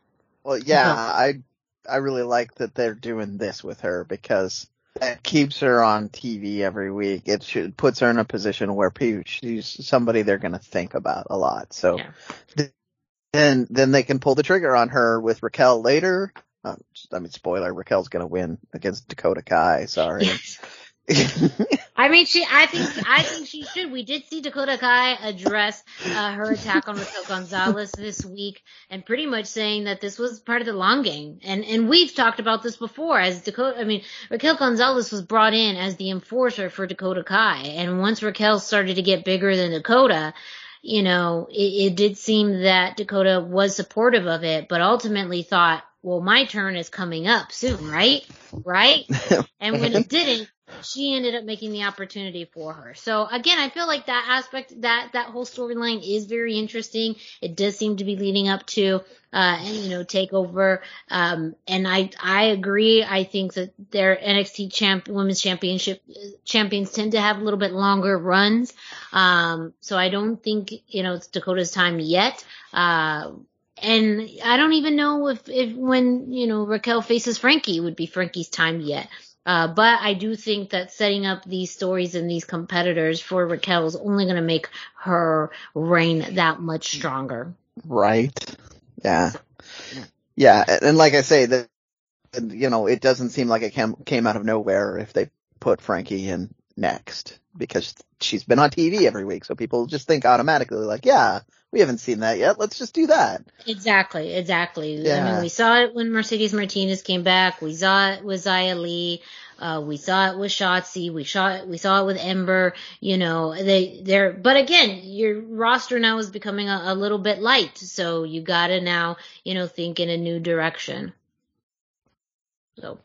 well, yeah, I, I really like that they're doing this with her because it keeps her on TV every week. It should, puts her in a position where people, she's somebody they're going to think about a lot. So Yeah. th- then, then they can pull the trigger on her with Raquel later. Um, I mean, spoiler, Raquel's going to win against Dakota Kai. Sorry. I mean, she. I think. I think she should. We did see Dakota Kai address uh, her attack on Raquel Gonzalez this week, and pretty much saying that this was part of the long game. And and we've talked about this before. As Dakota, I mean, Raquel Gonzalez was brought in as the enforcer for Dakota Kai, and once Raquel started to get bigger than Dakota, you know, it, it did seem that Dakota was supportive of it, but ultimately thought, well, my turn is coming up soon, right? Right? And when it didn't, she ended up making the opportunity for her. So again, I feel like that aspect, that that whole storyline is very interesting. It does seem to be leading up to, uh, you know, takeover. Um, and I I agree. I think that their NXT champ women's championship champions tend to have a little bit longer runs. Um, so I don't think you know it's Dakota's time yet. Uh, and I don't even know if, if when, you know, Raquel faces Franky would be Franky's time yet. Uh, but I do think that setting up these stories and these competitors for Raquel is only going to make her reign that much stronger. Right. Yeah. Yeah. And like I say, that, you know, it doesn't seem like it came, came out of nowhere if they put Franky in next because she's been on TV every week. So people just think automatically like, yeah, we haven't seen that yet. Let's just do that. Exactly, exactly. Yeah. I mean, we saw it when Mercedes Martinez came back. We saw it with Xia Li. Uh, we saw it with Shotzi. We saw it, we saw it with Ember. You know, they, they're, but again, your roster now is becoming a, a little bit light. So you gotta now, you know, think in a new direction. So,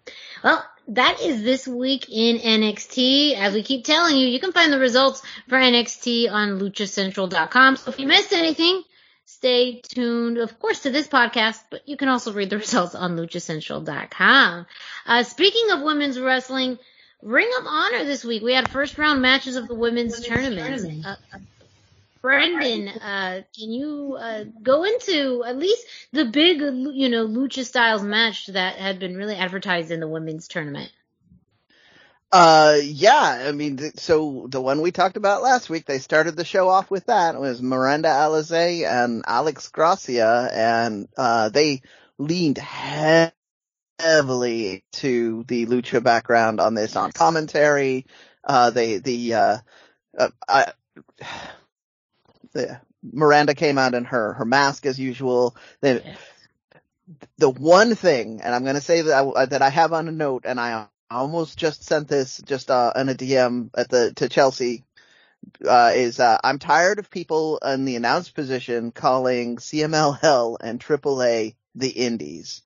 well, that is this week in NXT. As we keep telling you, you can find the results for NXT on luchacentral.com. So if you missed anything, stay tuned, of course, to this podcast, but you can also read the results on luchacentral.com. Uh, speaking of women's wrestling, Ring of Honor this week. We had first round matches of the women's, women's tournament. tournament. Uh, Brendan, uh, can you uh, go into at least the big, you know, lucha styles match that had been really advertised in the women's tournament? Uh, yeah, I mean, so the one we talked about last week, they started the show off with that. It was Miranda Alizé and Alex Gracia, and uh, they leaned heavily to the lucha background on this on commentary. Uh, they the uh, uh, I, the Miranda came out in her her mask as usual. The the one thing, and I'm going to say that I, that I have on a note, and I almost just sent this just uh, in a DM at the to Chelsea. Uh, is uh, I'm tired of people in the announced position calling CMLL and AAA the Indies.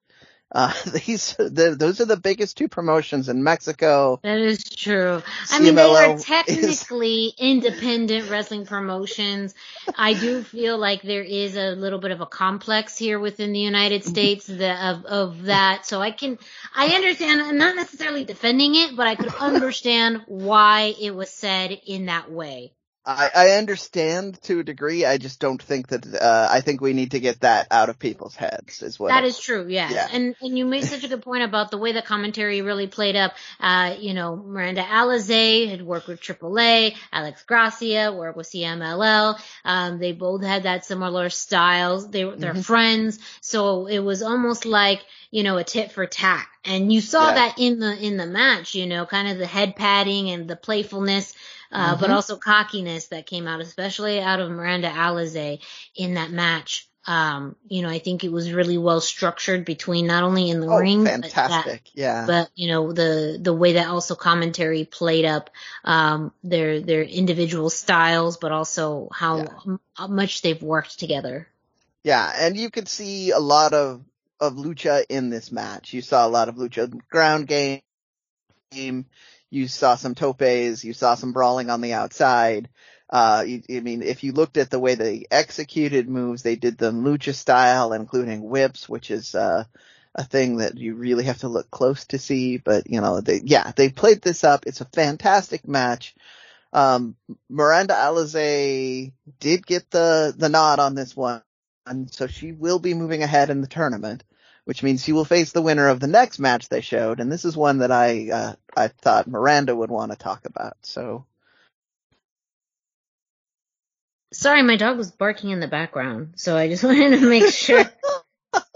Uh, these, the, those are the biggest two promotions in Mexico. That is true. I mean, they are technically is... independent wrestling promotions. I do feel like there is a little bit of a complex here within the United mm-hmm. States of, of that. So I can, I understand, I'm not necessarily defending it, but I could understand why it was said in that way. I, I understand to a degree. I just don't think that. Uh, I think we need to get that out of people's heads. Is what that is true. Yes. Yeah. And and you made such a good point about the way the commentary really played up. Uh, you know, Miranda Alizé had worked with AAA. Alex Gracia worked with CMLL. Um, they both had that similar styles. They were they're mm-hmm. friends. So it was almost like you know a tit for tat. And you saw yeah. that in the in the match. You know, kind of the head patting and the playfulness uh, mm-hmm. but also cockiness that came out, especially out of Miranda Alizé in that match. Um, you know, I think it was really well structured between not only in the oh, ring, fantastic, but that, yeah, but you know the the way that also commentary played up um, their their individual styles, but also how yeah. m- much they've worked together. Yeah, and you could see a lot of of lucha in this match. You saw a lot of lucha ground game. You saw some topes. You saw some brawling on the outside. Uh, you, I mean, if you looked at the way they executed moves, they did them lucha style, including whips, which is, uh, a thing that you really have to look close to see. But, you know, they, yeah, they played this up. It's a fantastic match. Um, Miranda Alizé did get the, the nod on this one. And so she will be moving ahead in the tournament which means she will face the winner of the next match they showed, and this is one that I uh, I thought Miranda would want to talk about. So. Sorry, my dog was barking in the background, so I just wanted to make sure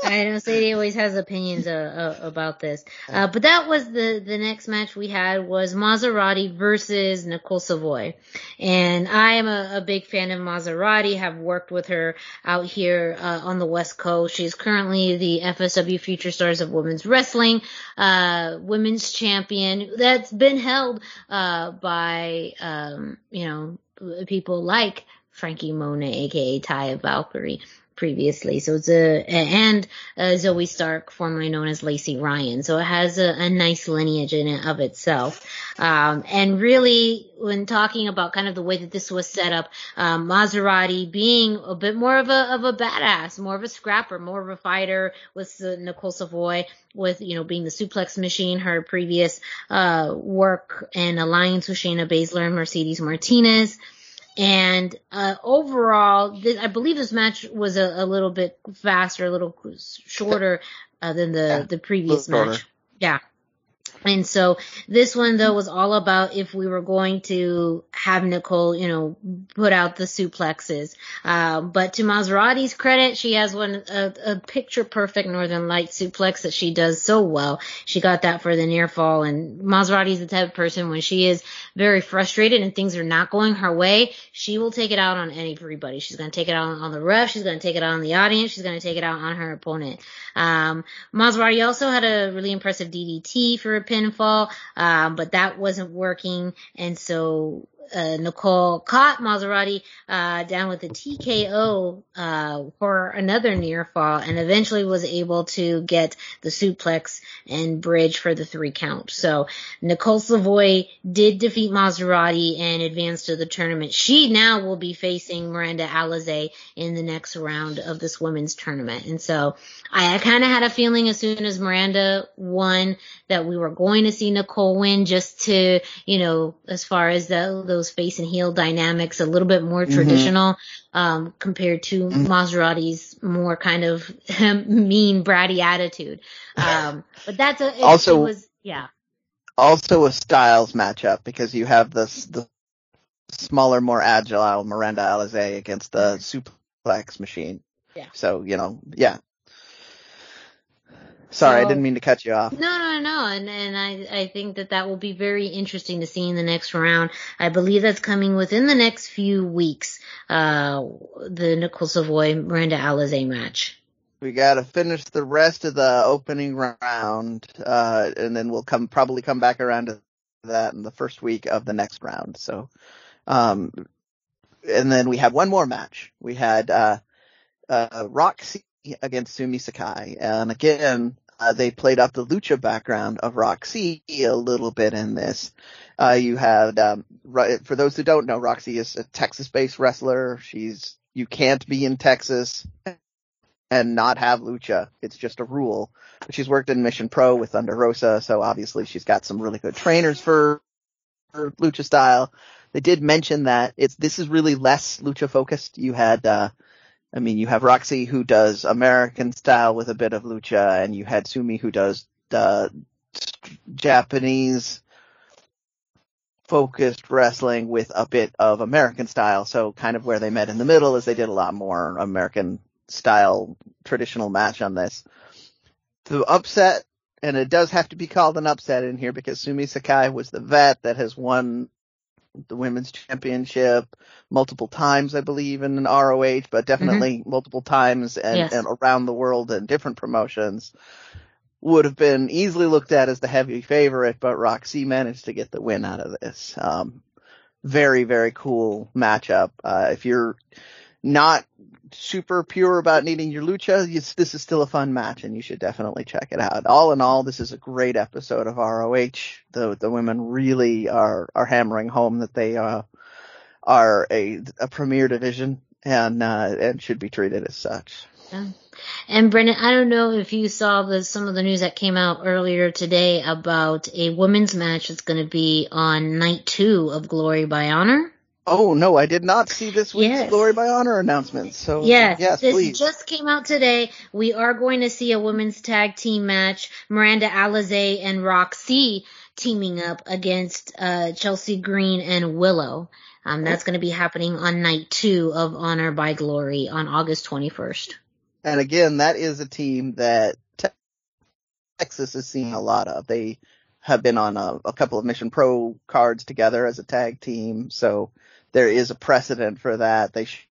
I know Sadie always has opinions uh, uh, about this. Uh, but that was the, the next match we had was Mazzerati versus Nicole Savoy. And I am a, a big fan of Mazzerati, have worked with her out here uh, on the West Coast. She's currently the FSW Future Stars of Women's Wrestling, uh, women's champion that's been held uh, by, um, you know, people like Franky Monet, aka Taya Valkyrie previously. So it's a, and uh, Zoey Stark, formerly known as Lacey Ryan. So it has a, a nice lineage in it of itself. Um, and really, when talking about kind of the way that this was set up, um, Mazzerati being a bit more of a, of a badass, more of a scrapper, more of a fighter with uh, Nicole Savoy, with, you know, being the suplex machine, her previous, uh, work and alliance with Shayna Baszler and Mercedes Martinez. And uh, overall, I believe this match was a, a, little bit faster, a little shorter uh, than the yeah, the previous match. Yeah. And so this one though was all about if we were going to have Nicole, you know, put out the suplexes. Uh, but to Mazzerati's credit, she has one a, a, picture perfect Northern Light suplex that she does so well. She got that for the near fall, and Mazzerati's the type of person when she is very frustrated and things are not going her way, she will take it out on everybody. She's going to take it out on the ref. She's going to take it out on the audience. She's going to take it out on her opponent. Um, Mazzerati also had a really impressive DDT for a pinfall, um, but that wasn't working. And so uh, Nicole caught Mazzerati uh, down with a TKO uh, for another near fall, and eventually was able to get the suplex and bridge for the three count. So Nicole Savoy did defeat Mazzerati and advance to the tournament. She now will be facing Miranda Alizé in the next round of this women's tournament, and so I, I kind of had a feeling as soon as Miranda won that we were going to see Nicole win, just to you know, as far as the, the those face and heel dynamics a little bit more mm-hmm. traditional um, compared to mm-hmm. Mazzerati's more kind of mean bratty attitude. Um, but that's a it, also it was yeah. Also a styles matchup because you have this the smaller, more agile Miranda Alizé against the mm-hmm. suplex machine. Yeah. So you know, yeah, Sorry, so, I didn't mean to cut you off. No, no, no, and and I I think that that will be very interesting to see in the next round. I believe that's coming within the next few weeks. Uh, the Nicole Savoy Miranda Alizé match. We got to finish the rest of the opening round, uh, and then we'll come probably come back around to that in the first week of the next round. So, um, and then we had one more match. We had uh, uh, Rok-C against Sumie Sakai. And again, uh, they played up the lucha background of Rok-C a little bit in this. Uh, you had, um, for those who don't know, Rok-C is a Texas-based wrestler. She's, you can't be in Texas and not have lucha. It's just a rule. But she's worked in Mission Pro with Thunder Rosa, so obviously she's got some really good trainers for, for lucha style. They did mention that it's, this is really less lucha focused. You had, uh, I mean, you have Rok-C who does American style with a bit of lucha, and you had Sumie who does Japanese focused wrestling with a bit of American style. So kind of where they met in the middle is they did a lot more American style traditional match on this. The upset, and it does have to be called an upset in here because Sumie Sakai was the vet that has won the women's championship multiple times, I believe, in an ROH, but definitely mm-hmm. multiple times and, yes. and around the world in different promotions. Would have been easily looked at as the heavy favorite, but Rok-C managed to get the win out of this. Um, very, very cool matchup. Uh, if you're not super pure about needing your lucha, this is still a fun match and you should definitely check it out. All in all, this is a great episode of ROH. The, the women really are, are hammering home that they, uh, are a, a premier division and, uh, and should be treated as such. Yeah. And Brendan, I don't know if you saw the, some of the news that came out earlier today about a women's match that's going to be on night two of Glory by Honor. Oh no, I did not see this week's yes. Glory by Honor announcement. So yes, yes this please. just came out today. We are going to see a women's tag team match: Miranda Alizé and Rok-C teaming up against uh, Chelsea Green and Willow. Um, that's going to be happening on night two of Honor by Glory on August 21st. And again, that is a team that Texas is seeing a lot of. They have been on a, a couple of Mission Pro cards together as a tag team, so there is a precedent for that. They sh-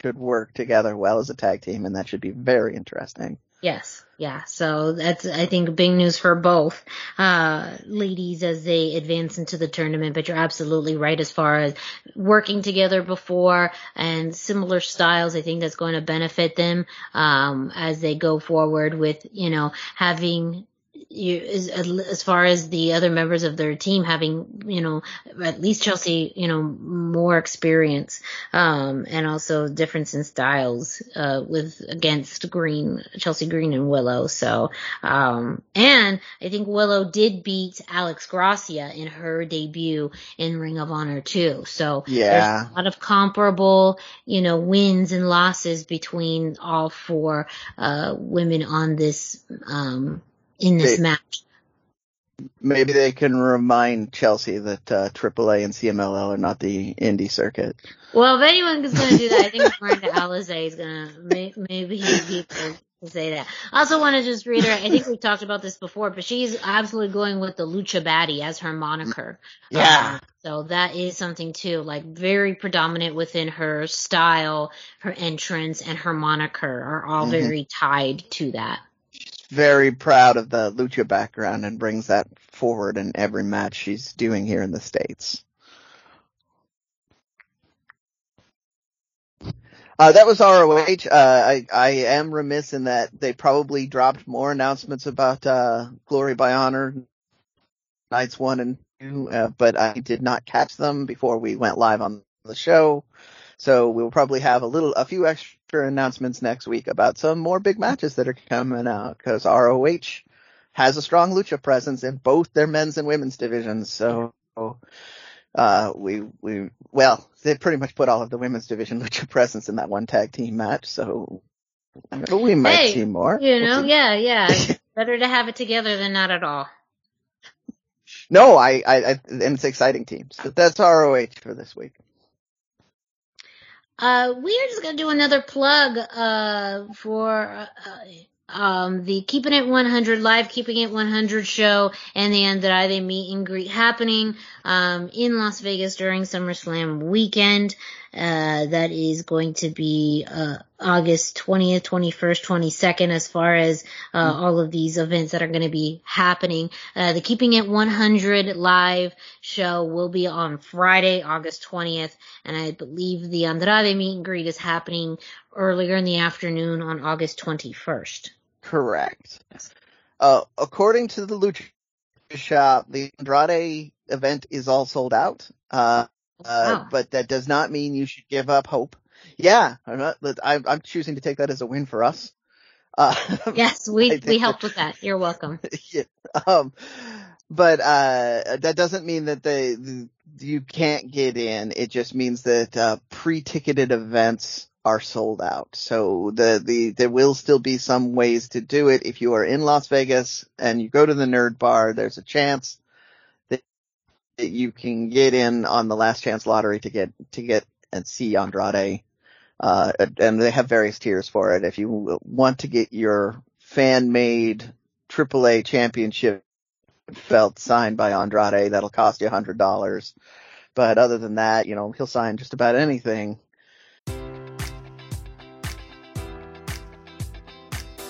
should work together well as a tag team, and that should be very interesting. Yes. Yeah. So that's, I think, big news for both, uh, ladies as they advance into the tournament. But you're absolutely right as far as working together before and similar styles. I think that's going to benefit them, um, as they go forward with, you know, having you, as, as far as the other members of their team having, you know, at least Chelsea, you know, more experience, um, and also difference in styles, uh, with against Green, Chelsea Green and Willow. So, um, and I think Willow did beat Alex Gracia in her debut in Ring of Honor too. So yeah, there's a lot of comparable, you know, wins and losses between all four, uh, women on this, um, in this They- match. Maybe they can remind Chelsea that uh, AAA and CMLL are not the indie circuit. Well, if anyone is going to do that, I think Miranda Alizé is going to, may, maybe he'd be able to say that. I also want to just reiterate, I think we've talked about this before, but she's absolutely going with the Lucha Baddie as her moniker. Yeah. Um, so that is something too, like very predominant within her style, her entrance, and her moniker are all Mhm. very tied to that. Very proud of the lucha background and brings that forward in every match she's doing here in the states. Uh, that was ROH. Uh, I, I am remiss in that they probably dropped more announcements about, uh, Glory by Honor nights one and two, uh, but I did not catch them before we went live on the show. So we'll probably have a little, a few extra announcements next week about some more big matches that are coming out because ROH has a strong lucha presence in both their men's and women's divisions. So, uh, we, we, well, they pretty much put all of the women's division lucha presence in that one tag team match. So we might Hey, see more. You We'll know, yeah, yeah. Better to have it together than not at all. No, I, I, I, and it's exciting teams, but that's ROH for this week. Uh, we are just gonna do another plug, uh, for, uh, um, the Keeping It 100 live Keeping It 100 show and the Andrade meet and greet happening, um, in Las Vegas during SummerSlam weekend. Uh, that is going to be, uh, August 20th, 21st, 22nd as far as, uh, all of these events that are going to be happening. Uh, the Keeping It 100 live show will be on Friday, August 20th, and I believe the Andrade meet and greet is happening earlier in the afternoon on August 21st. Correct. Uh, according to the Lucha Shop, the Andrade event is all sold out. Uh, Wow. but that does not mean you should give up hope. Yeah, I'm, not, I'm, I'm choosing to take that as a win for us. Uh, Yes, we, we helped with that. You're welcome. yeah. Um, but uh, that doesn't mean that they the, you can't get in. It just means that uh, pre-ticketed events are sold out. So the the there will still be some ways to do it. If you are in Las Vegas and you go to the Nerd Bar, there's a chance that you can get in on the last chance lottery to get to get and see Andrade. Uh, and they have various tiers for it. If you want to get your fan made AAA championship belt signed by Andrade, that'll cost you a hundred dollars. But other than that, you know, he'll sign just about anything.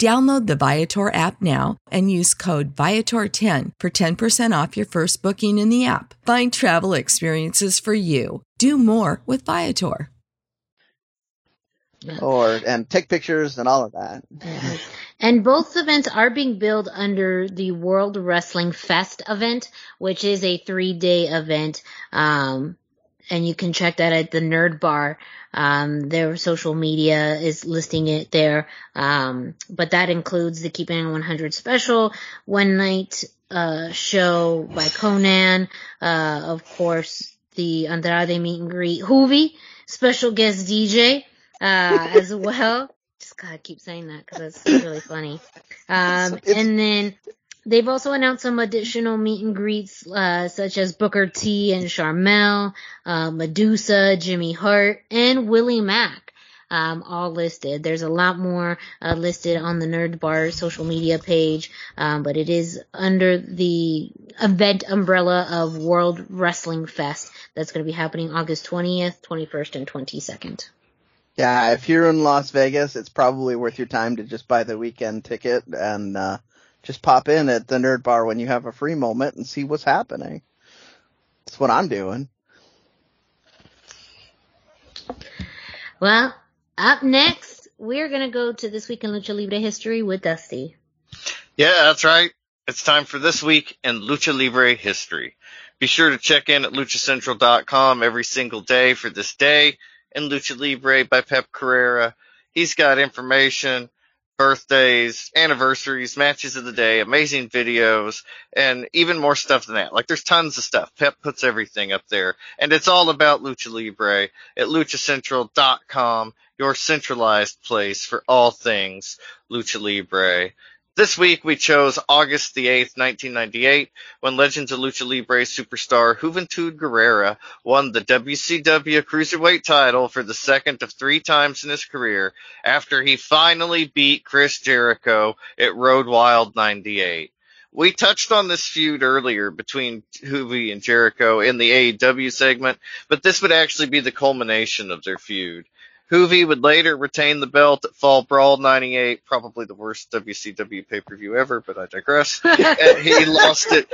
Download the Viator app now and use code Viator10 for 10% off your first booking in the app. Find travel experiences for you. Do more with Viator. Or and take pictures and all of that. And both events are being billed under the World Wrestling Fest event, which is a three day event. Um, and you can check that at the Nerd Bar. Um, their social media is listing it there. Um, but that includes the Keeping 100 special, one night, uh, show by Konnan, uh, of course, the Andrade meet and greet, Juvi, special guest DJ, uh, as well. Just gotta keep saying that because that's really funny. Um, and then They've also announced some additional meet and greets, uh, such as Booker T and Sharmell, uh, Medusa, Jimmy Hart, and Willie Mack. Um, all listed. There's a lot more uh, listed on the Nerd Bar social media page, um, but it is under the event umbrella of World Wrestling Fest. That's going to be happening August 20th, 21st, and 22nd. Yeah, if you're in Las Vegas, it's probably worth your time to just buy the weekend ticket and uh, just pop in at the nerd bar when you have a free moment and see what's happening. That's what I'm doing. Well, up next, we're gonna go to this week in Lucha Libre history with Dusty. Yeah, that's right. It's time for this week in Lucha Libre history. Be sure to check in at luchacentral.com every single day for this day in Lucha Libre by Pep Carrera. He's got information birthdays, anniversaries, matches of the day, amazing videos, and even more stuff than that. Like there's tons of stuff. Pep puts everything up there. And it's all about Lucha Libre at luchacentral.com, your centralized place for all things Lucha Libre. This week we chose August the 8th, 1998, when Legends of Lucha Libre superstar Juventud Guerrera won the WCW Cruiserweight title for the second of three times in his career after he finally beat Chris Jericho at Road Wild 98. We touched on this feud earlier between Juvi and Jericho in the AEW segment, but this would actually be the culmination of their feud. Juvi would later retain the belt at Fall Brawl 98, probably the worst WCW pay-per-view ever, but I digress. he lost it,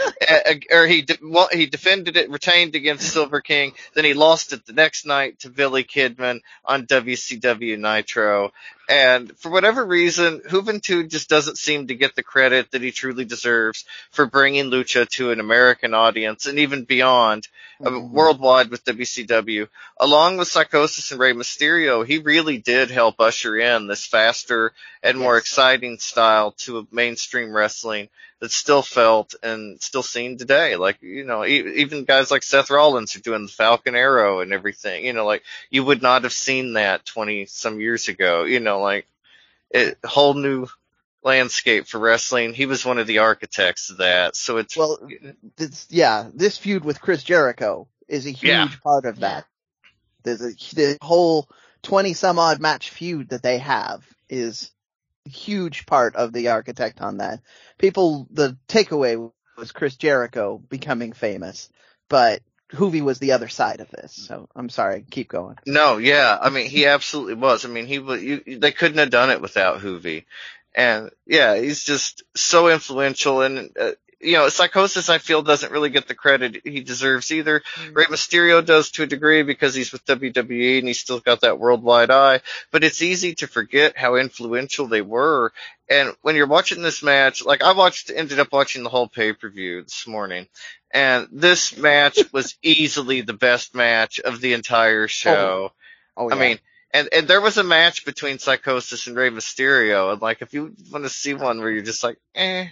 or he well, he defended it, retained against Silver King, then he lost it the next night to Billy Kidman on WCW Nitro. And for whatever reason, Juventud just doesn't seem to get the credit that he truly deserves for bringing Lucha to an American audience and even beyond, mm-hmm. worldwide with WCW. Along with Psicosis and Rey Mysterio, he really did help usher in this faster and yes. more exciting style to mainstream wrestling that's still felt and still seen today. Like, you know, even guys like Seth Rollins are doing the Falcon Arrow and everything, you know, like you would not have seen that 20 some years ago, you know, like it whole new landscape for wrestling. He was one of the architects of that. So it's, well, it's, yeah, this feud with Chris Jericho is a huge yeah. part of that. There's a, the whole 20 some odd match feud that they have is huge part of the architect on that. People, the takeaway was Chris Jericho becoming famous, but Juvi was the other side of this. So I'm sorry, keep going. No, yeah, I mean he absolutely was. I mean he was. You, they couldn't have done it without Juvi, and yeah, he's just so influential. And uh, you know, Psicosis, I feel doesn't really get the credit he deserves either. Mm-hmm. Rey Mysterio does to a degree because he's with WWE and he's still got that worldwide eye, but it's easy to forget how influential they were. And when you're watching this match, like I watched, ended up watching the whole pay-per-view this morning, and this match was easily the best match of the entire show. Oh, oh yeah. I mean, and and there was a match between Psicosis and Rey Mysterio, and like if you want to see one where you're just like, eh,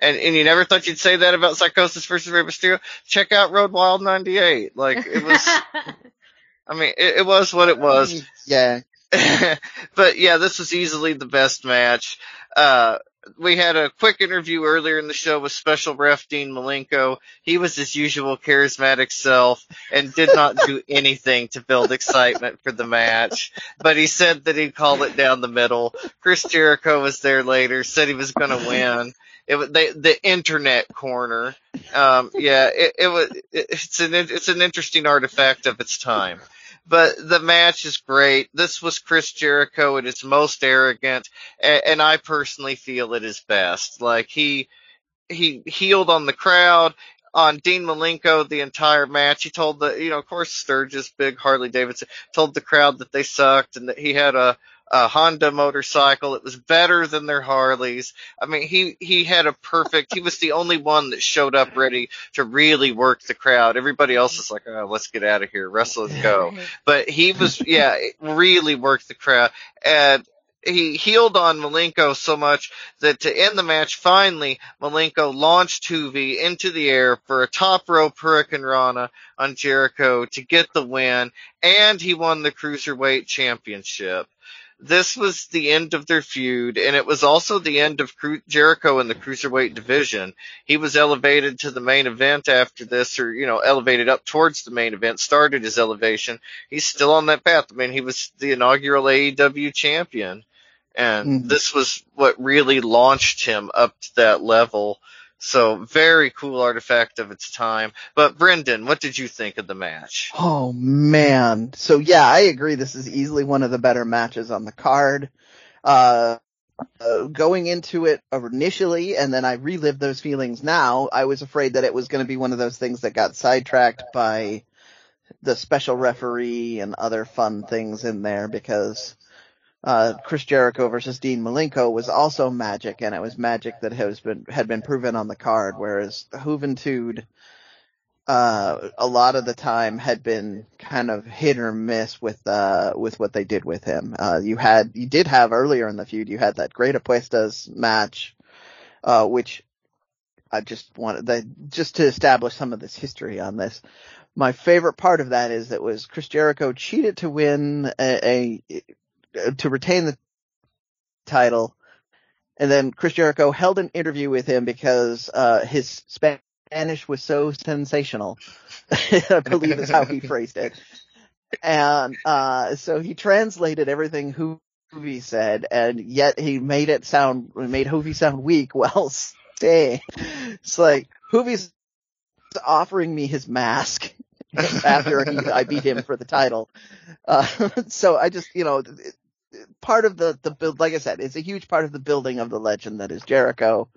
and and you never thought you'd say that about Psicosis versus Rey Mysterio. Check out Road Wild '98. Like it was. I mean, it, it, was what it was. Yeah, but yeah, this was easily the best match. Uh, we had a quick interview earlier in the show with special ref Dean Malenko. He was his usual charismatic self and did not do anything to build excitement for the match. But he said that he'd call it down the middle. Chris Jericho was there later, said he was going to win. It was the internet corner. Um, yeah, it, it was. It, it's an it's an interesting artifact of its time but the match is great. This was Chris Jericho at his most arrogant, and, and I personally feel it is best. Like he he heeled on the crowd on Dean Malenko the entire match. He told the, you know, of course Sturgis, big Harley Davidson, told the crowd that they sucked and that he had a a Honda motorcycle. It was better than their Harleys. I mean, he, he had a perfect, he was the only one that showed up ready to really work the crowd. Everybody else is like, oh, let's get out of here. Wrestle, let's go. But he was, yeah, really worked the crowd. And he heeled on Malenko so much that to end the match, finally, Malenko launched Juvi into the air for a top rope hurricanrana on Jericho to get the win, and he won the Cruiserweight Championship this was the end of their feud, and it was also the end of Cru- Jericho in the cruiserweight division. He was elevated to the main event after this, or you know, elevated up towards the main event. Started his elevation. He's still on that path. I mean, he was the inaugural AEW champion, and mm-hmm. this was what really launched him up to that level. So very cool artifact of its time. But Brendan, what did you think of the match? Oh man. So yeah, I agree. This is easily one of the better matches on the card. Uh, uh, going into it initially, and then I relived those feelings now, I was afraid that it was going to be one of those things that got sidetracked by the special referee and other fun things in there because uh, Chris Jericho versus Dean Malenko was also magic, and it was magic that has been had been proven on the card, whereas Juventud, uh, a lot of the time had been kind of hit or miss with uh with what they did with him. Uh, you had you did have earlier in the feud, you had that Great Apuestas match, uh, which I just wanted just to establish some of this history on this. My favorite part of that is that was Chris Jericho cheated to win a, a to retain the title. And then Chris Jericho held an interview with him because uh, his Spanish was so sensational. I believe is how he phrased it. And uh, so he translated everything Juvi said, and yet he made it sound made Juvi sound weak while staying. It's like Juvi's offering me his mask after he, I beat him for the title. Uh, so I just, you know, part of the the build. Like I said, it's a huge part of the building of the legend that is Jericho.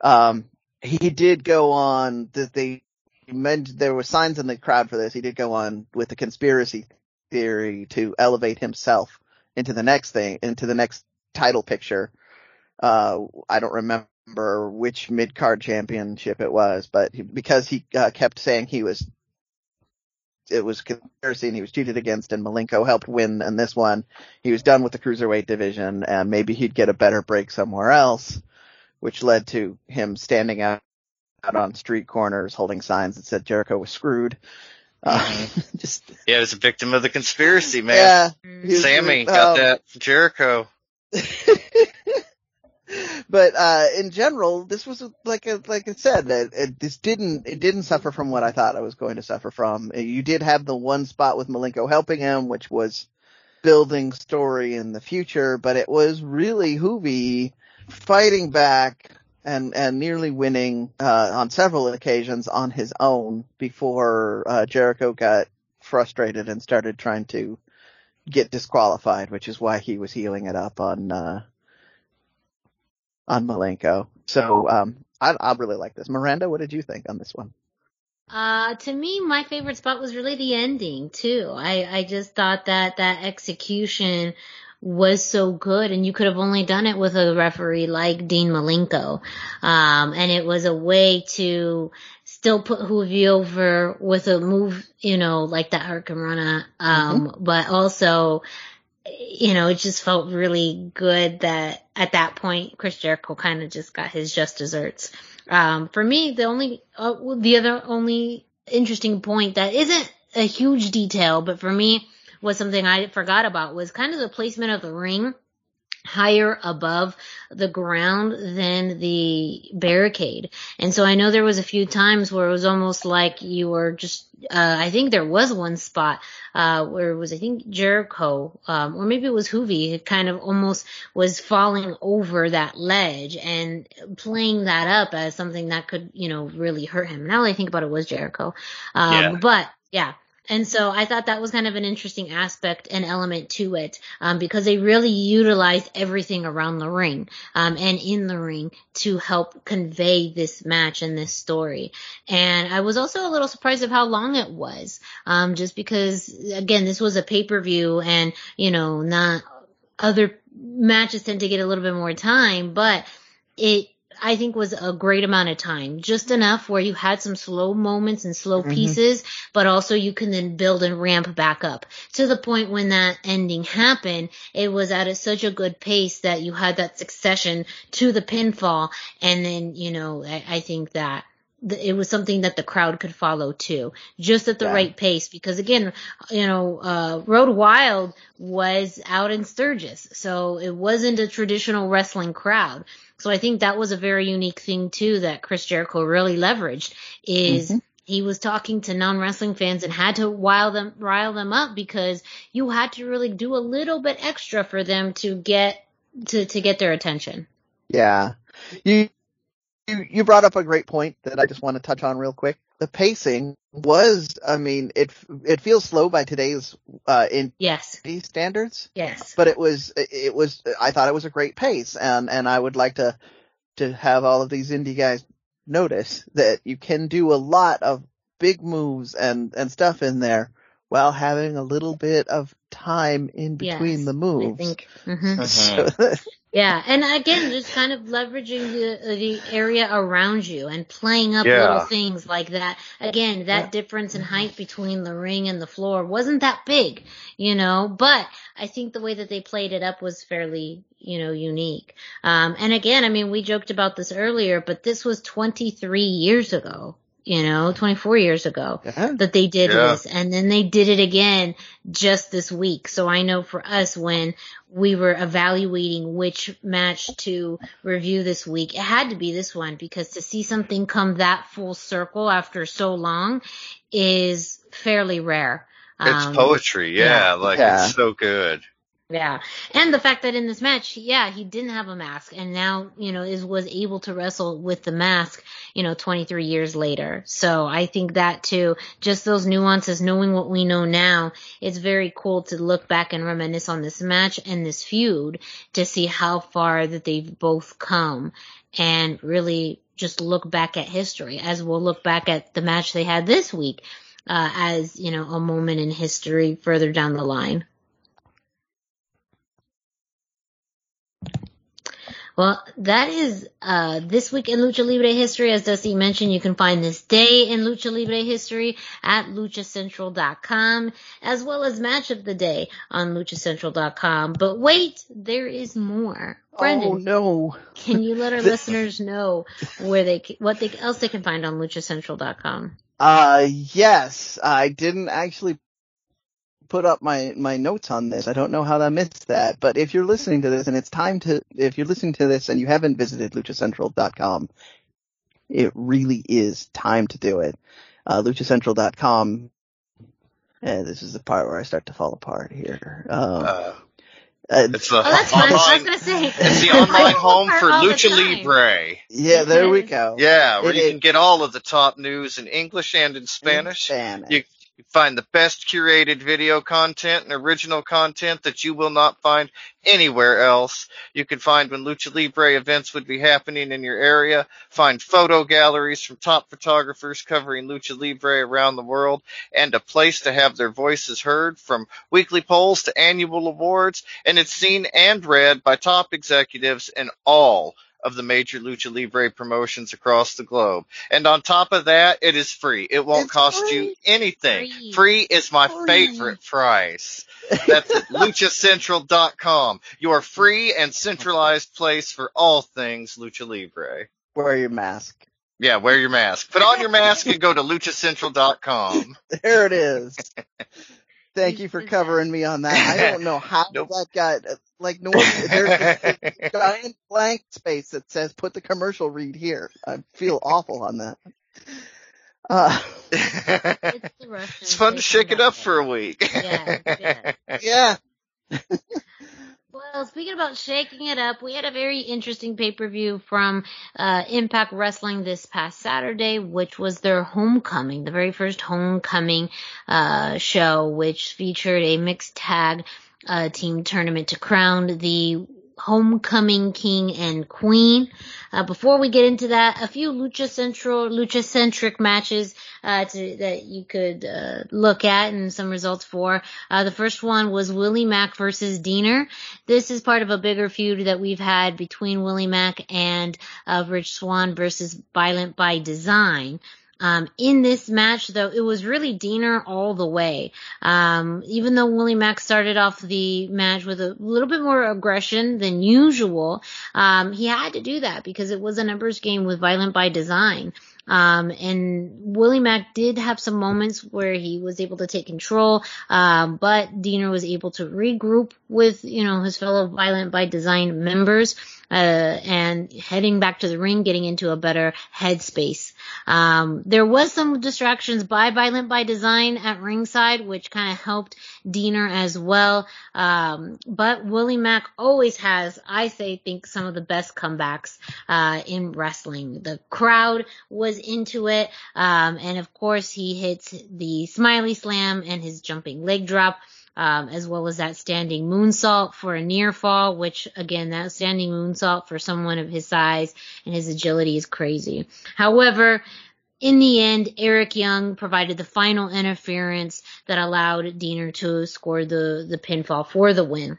Um, he did go on. That they mentioned there were signs in the crowd for this. He did go on with the conspiracy theory to elevate himself into the next thing, into the next title picture. Uh, I don't remember which mid card championship it was, but he, because he uh, kept saying he was it was conspiracy and he was cheated against and Malenko helped win in this one. He was done with the cruiserweight division and maybe he'd get a better break somewhere else, which led to him standing out, out on street corners holding signs that said Jericho was screwed. Uh, mm-hmm. just yeah, he was a victim of the conspiracy, man. Yeah, Sammy got um, that Jericho. but uh, in general, this was like a, like I said that it, this didn't it didn't suffer from what I thought I was going to suffer from. You did have the one spot with Malenko helping him, which was building story in the future, but it was really Juvi fighting back and and nearly winning uh, on several occasions on his own before uh, Jericho got frustrated and started trying to get disqualified, which is why he was heeling it up on uh, on Malenko. So um, I, I really like this. Miranda, what did you think on this one? Uh, to me, my favorite spot was really the ending too. I, I just thought that that execution was so good and you could have only done it with a referee like Dean Malenko. Um, and it was a way to still put Juvi over with a move, you know, like that Hurricanrana, um, mm-hmm. but also you know, it just felt really good that at that point Chris Jericho kind of just got his just desserts. Um, for me, the only, uh, the other only interesting point that isn't a huge detail, but for me was something I forgot about was kind of the placement of the ring higher above the ground than the barricade. And so I know there was a few times where it was almost like you were just, uh, I think there was one spot, uh, where it was, I think Jericho, um, or maybe it was Juvi, it kind of almost was falling over that ledge and playing that up as something that could, you know, really hurt him. Now that I think about it, it was Jericho. Um, yeah. but yeah, and so I thought that was kind of an interesting aspect and element to it, um, because they really utilized everything around the ring, um, and in the ring to help convey this match and this story. And I was also a little surprised of how long it was, um, just because again, this was a pay-per-view and, you know, not other matches tend to get a little bit more time, but it I think was a great amount of time. Just enough where you had some slow moments and slow mm-hmm. pieces, but also you can then build and ramp back up to the point when that ending happened. It was at a, such a good pace that you had that succession to the pinfall. And then, you know, I, I think that it was something that the crowd could follow too, just at the yeah. right pace. Because again, you know, uh, Road Wild was out in Sturgis, so it wasn't a traditional wrestling crowd. So I think that was a very unique thing too that Chris Jericho really leveraged is mm-hmm. he was talking to non-wrestling fans and had to rile them, rile them up because you had to really do a little bit extra for them to get, to, to get their attention. Yeah. You, you, you brought up a great point that I just want to touch on real quick. The pacing was, I mean, it it feels slow by today's uh in yes standards. Yes, but it was it was I thought it was a great pace, and and I would like to to have all of these indie guys notice that you can do a lot of big moves and and stuff in there while having a little bit of time in between yes, the moves. I think. Mm-hmm. So, Yeah, and again, just kind of leveraging the the area around you and playing up yeah. little things like that. Again, that yeah. difference in height between the ring and the floor wasn't that big, you know. But I think the way that they played it up was fairly, you know, unique. Um, and again, I mean, we joked about this earlier, but this was 23 years ago you know, 24 years ago yeah. that they did yeah. this. And then they did it again just this week. So I know for us when we were evaluating which match to review this week, it had to be this one because to see something come that full circle after so long is fairly rare. It's um, poetry. Yeah. yeah. Like it's so good. Yeah. And the fact that in this match, yeah, he didn't have a mask and now, you know, is was able to wrestle with the mask, you know, 23 years later. So I think that too, just those nuances, knowing what we know now, it's very cool to look back and reminisce on this match and this feud to see how far that they've both come and really just look back at history as we'll look back at the match they had this week, uh, as, you know, a moment in history further down the line. Well, that is uh, this week in Lucha Libre history. As Dusty mentioned, you can find this day in Lucha Libre history at luchacentral.com, as well as match of the day on luchacentral.com. But wait, there is more. Brendan, oh no! can you let our listeners know where they what they else they can find on luchacentral.com? Uh, yes, I didn't actually put up my, my notes on this. I don't know how I missed that, but if you're listening to this and it's time to, if you're listening to this and you haven't visited luchacentral.com, it really is time to do it. Uh, luchacentral.com, and this is the part where I start to fall apart here. Um, uh, it's the oh, that's online, I was gonna say. It's the online home for Lucha Libre. Yeah, there we go. Yeah, where it, you can get all of the top news in English and in Spanish. In Spanish. You, you find the best curated video content and original content that you will not find anywhere else. You can find when Lucha Libre events would be happening in your area, find photo galleries from top photographers covering Lucha Libre around the world, and a place to have their voices heard from weekly polls to annual awards, and it's seen and read by top executives in all of the major lucha libre promotions across the globe. And on top of that, it is free. It won't it's cost free. you anything. Free, free is my free. favorite price. That's at luchacentral.com. Your free and centralized place for all things lucha libre. Wear your mask. Yeah, wear your mask. Put on your mask and go to luchacentral.com. There it is. Thank you for covering me on that. I don't know how Nope. that got like normal. There's a giant blank space that says "Put the commercial read here." I feel awful on that. Uh, It's it's fun to shake it up for a week. Yeah, yeah. yeah, Well, speaking about shaking it up, we had a very interesting pay-per-view from uh, Impact Wrestling this past Saturday, which was their homecoming, the very first homecoming uh, show, which featured a mixed tag uh, team tournament to crown the homecoming king and queen. Uh, before we get into that, a few lucha central, lucha centric matches uh, to, that you could uh, look at and some results for. Uh, the first one was Willie Mack versus Deaner. This is part of a bigger feud that we've had between Willie Mack and uh, Rich Swann versus Violent by Design. Um, in this match, though, it was really Deaner all the way. Um, even though Willie Mack started off the match with a little bit more aggression than usual, um, he had to do that because it was a numbers game with Violent by Design. Um, and Willie Mack did have some moments where he was able to take control, um, but Deaner was able to regroup with, you know, his fellow Violent by Design members, uh, and heading back to the ring, getting into a better headspace. Um, there was some distractions by Violent by Design at ringside, which kind of helped Deaner as well. Um, but Willie Mack always has, I say, think some of the best comebacks, uh, in wrestling. The crowd was into it. Um, and of course he hits the smiley slam and his jumping leg drop. Um, as well as that standing moonsault for a near fall, which again, that standing moonsault for someone of his size and his agility is crazy. However, in the end, Eric Young provided the final interference that allowed Deaner to score the, the pinfall for the win.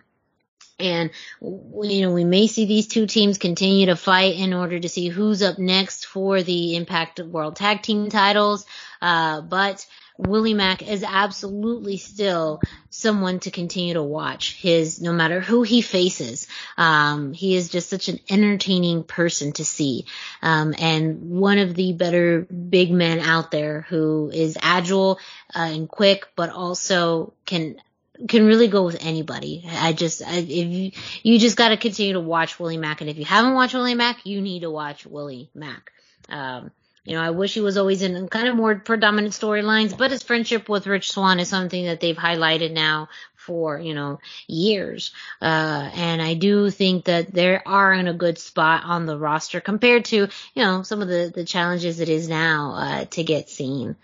And, you know, we may see these two teams continue to fight in order to see who's up next for the Impact World Tag Team titles. Uh, but Willie Mack is absolutely still someone to continue to watch. His, no matter who he faces, um, he is just such an entertaining person to see. Um, and one of the better big men out there who is agile uh, and quick, but also can can really go with anybody. I just, I, if you, you just got to continue to watch Willie Mack. And if you haven't watched Willie Mack, you need to watch Willie Mack. Um, you know, I wish he was always in kind of more predominant storylines, but his friendship with Rich Swann is something that they've highlighted now for, you know, years. Uh, and I do think that they are in a good spot on the roster compared to, you know, some of the, the challenges it is now, uh, to get seen.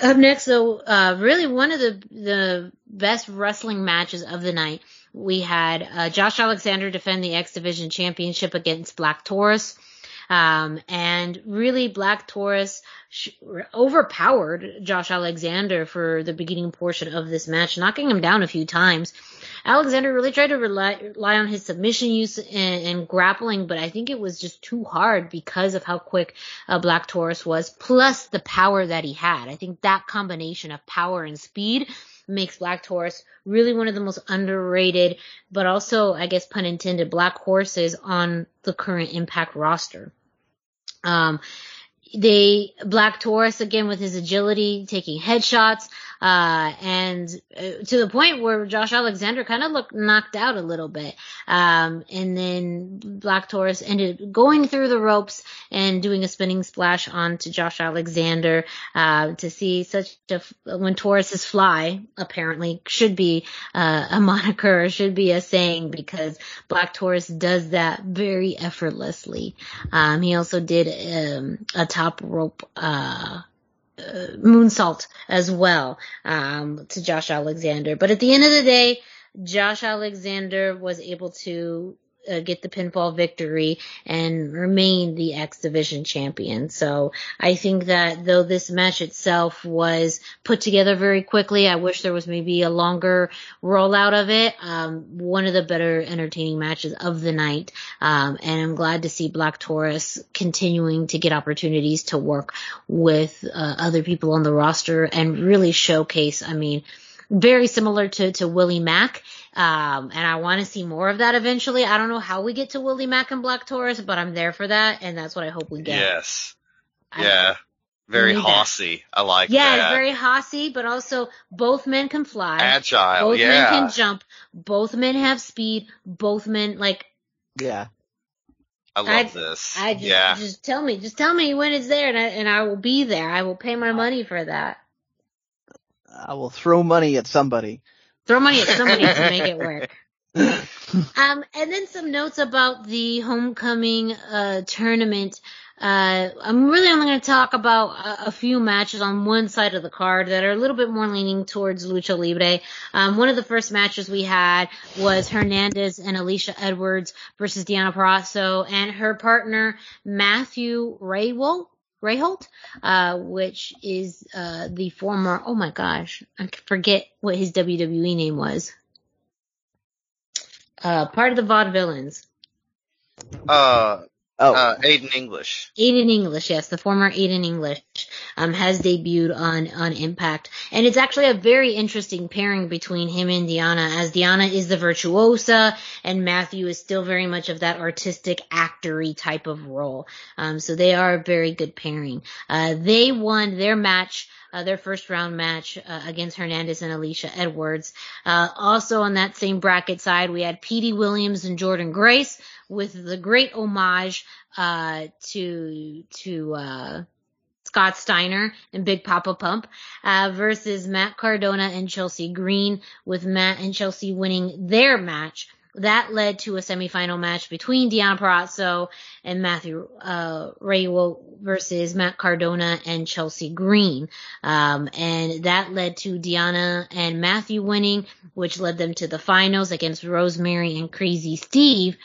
Up next, though, uh, really one of the the best wrestling matches of the night. We had uh, Josh Alexander defend the X Division Championship against Black Taurus. Um, and really Black Taurus sh- overpowered Josh Alexander for the beginning portion of this match, knocking him down a few times. Alexander really tried to rely, rely on his submission use and, and, grappling, but I think it was just too hard because of how quick uh, Black Taurus was, plus the power that he had. I think that combination of power and speed makes Black Taurus really one of the most underrated, but also, I guess pun intended, black horses on the current Impact roster. Um, they Black Taurus again with his agility, taking headshots, uh, and uh, to the point where Josh Alexander kind of looked knocked out a little bit. Um, and then Black Taurus ended going through the ropes and doing a spinning splash onto Josh Alexander. Uh, to see such a when Tauruses fly, apparently should be uh, a moniker should be a saying because Black Taurus does that very effortlessly. Um, he also did um, a top rope. Uh, uh, moonsault as well um, to Josh Alexander. But at the end of the day, Josh Alexander was able to uh, get the pinfall victory and remain the X Division champion. So I think that though this match itself was put together very quickly, I wish there was maybe a longer rollout of it. Um, one of the better entertaining matches of the night. Um, and I'm glad to see Black Taurus continuing to get opportunities to work with uh, other people on the roster and really showcase, I mean, very similar to, to Willie Mack. Um, and I want to see more of that eventually. I don't know how we get to Willie Mack and Black Taurus, but I'm there for that. And that's what I hope we get. Yes. I- Yeah. Very You need that. hossy. I like Yeah, that. it's very hossy, but also both men can fly. Agile, both yeah. men can jump. Both men have speed. Both men like Yeah. I love I- this. I just yeah. just tell me, just tell me when it's there, and I and I will be there. I will pay my money for that. I will throw money at somebody. Throw money at somebody to make it work. Um, and then some notes about the homecoming uh, tournament. Uh, I'm really only going to talk about a, a few matches on one side of the card that are a little bit more leaning towards lucha libre. Um, one of the first matches we had was Hernandez and Alisha Edwards versus Deonna Purrazzo and her partner Matthew Rehwoldt. Rehwoldt, uh, which is uh, the former. Oh my gosh, I forget what his WWE name was uh, part of the Vaudevillains. Uh, Oh, uh, Aiden English. Aiden English, yes, the former Aiden English, um, has debuted on, on Impact. And it's actually a very interesting pairing between him and Diana, as Diana is the virtuosa, and Matthew is still very much of that artistic actory type of role. Um, so they are a very good pairing. Uh, they won their match, uh, their first round match, uh, against Hernandez and Alisha Edwards. Uh, also on that same bracket side, we had Petey Williams and Jordynne Grace with the great homage, uh, to, to, uh, Scott Steiner and Big Papa Pump, uh, versus Matt Cardona and Chelsea Green with Matt and Chelsea winning their match. That led to a semifinal match between Deonna Purrazzo and Matthew, uh, Rayo versus Matt Cardona and Chelsea Green. Um, and that led to Diana and Matthew winning, which led them to the finals against Rosemary and Crazy Steve.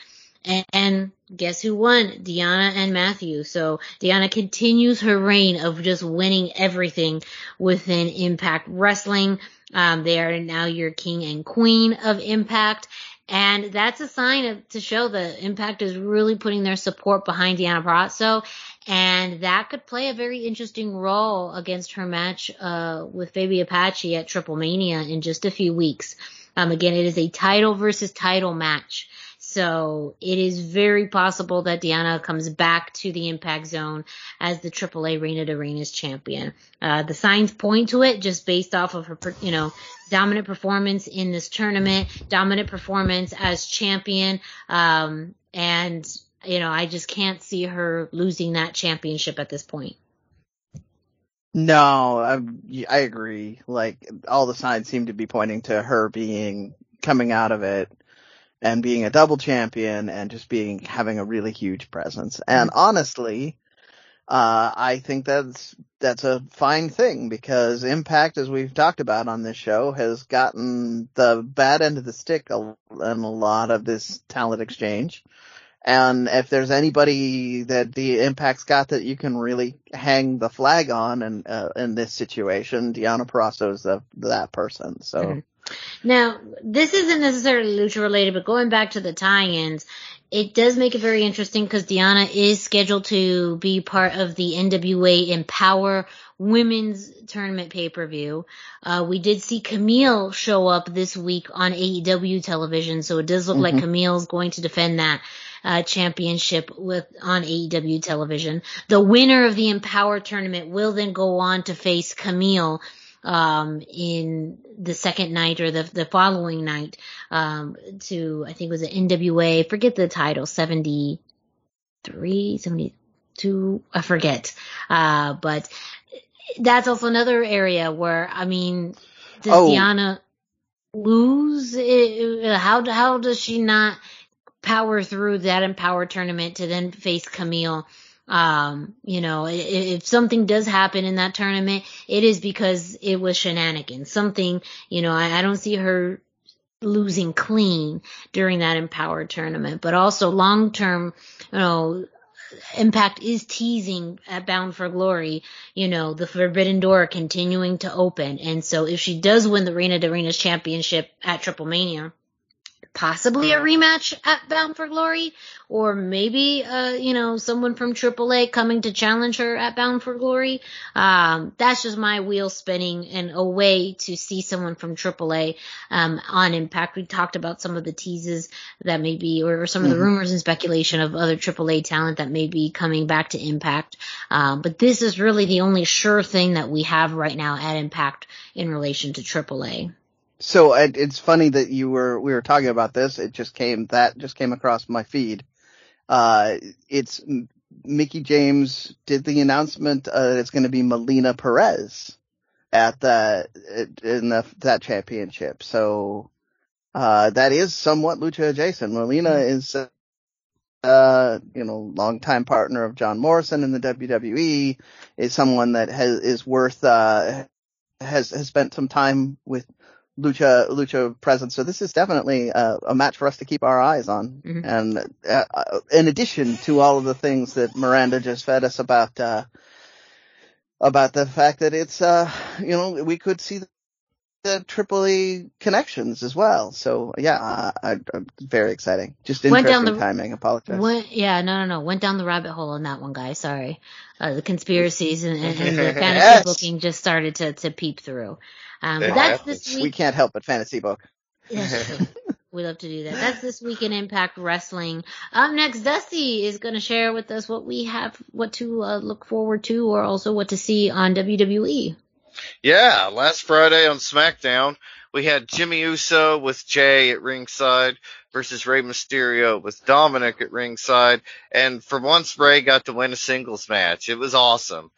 And, and guess who won? Diana and Matthew. So Diana continues her reign of just winning everything within Impact Wrestling. Um, they are now your king and queen of Impact. And that's a sign of, to show that Impact is really putting their support behind Deonna Purrazzo. And that could play a very interesting role against her match, uh, with Faby Apache at Triple Mania in just a few weeks. Um, again, it is a title versus title match. So it is very possible that Diana comes back to the impact zone as the AAA Reina de Reinas champion. Uh, the signs point to it just based off of her, you know, dominant performance in this tournament, dominant performance as champion. Um, and, you know, I just can't see her losing that championship at this point. no, I, I agree. Like all the signs seem to be pointing to her being coming out of it and being a double champion and just being having a really huge presence. And honestly, uh, I think that's that's a fine thing because Impact, as we've talked about on this show, has gotten the bad end of the stick in a lot of this talent exchange. And if there's anybody that the Impact's got that you can really hang the flag on, and uh, in this situation, Deonna Purrazzo is the, that person. So. Mhm. Now, this isn't necessarily lucha related, but going back to the tie-ins, it does make it very interesting because Diana is scheduled to be part of the NWA Empower Women's Tournament pay-per-view. Uh, we did see Kamille show up this week on AEW television, so it does look like Mhm. Kamille's going to defend that uh, championship with on AEW television. The winner of the Empower tournament will then go on to face Kamille um, in the second night or the the following night um, to I think it was an NWA. Forget the title, 73, 72, I forget. Uh, but that's also another area where I mean, does Oh. Diana lose? Uh, How how does she not power through that Empower tournament to then face Kamille? Um, you know, i- i- if something does happen in that tournament, it is because it was shenanigans. Something, you know, I, I don't see her losing clean during that Empower tournament, but also long term, you know, Impact is teasing at Bound for Glory, you know, the Forbidden Door continuing to open. And so if she does win the Reina de Reinas championship at Triple Mania, possibly a rematch at Bound for Glory, or maybe uh, you know someone from AAA coming to challenge her at Bound for Glory. Um, that's just my wheel spinning and a way to see someone from AAA um, on Impact. We talked about some of the teases that may be, or, some mm-hmm. of the mm-hmm. rumors and speculation of other AAA talent that may be coming back to Impact. Um, but this is really the only sure thing that we have right now at Impact in relation to AAA. So it's funny that you were we were talking about this. It just came that just came across my feed. Uh, it's Mickie James did the announcement. Uh, it's going to be Melina Perez at the in the that championship. So uh, that is somewhat lucha adjacent. Melina mm-hmm. is uh, you know, longtime partner of John Morrison in the WWE, is someone that has is worth uh, has has spent some time with lucha lucha presence. So this is definitely uh, a match for us to keep our eyes on. Mm-hmm. And uh, uh, in addition to all of the things that Miranda just fed us about uh, about the fact that it's uh, you know we could see the, AAA connections as well. So yeah, I, am very exciting. Just interesting down the, timing. Apologize. Went, yeah, no, no, no. Went down the rabbit hole on that one, guy. Sorry. Uh, the conspiracies and, and, and the fantasy yes. booking just started to to peep through. Um, that's this week. We can't help but fantasy book. we love to do that. That's this week in Impact Wrestling. Up next, Dusty is going to share with us what we have, what to uh, look forward to, or also what to see on WWE. Yeah, last Friday on SmackDown, we had Jimmy Uso with Jey at ringside versus Rey Mysterio with Dominic at ringside. And for once, Rey got to win a singles match. It was awesome.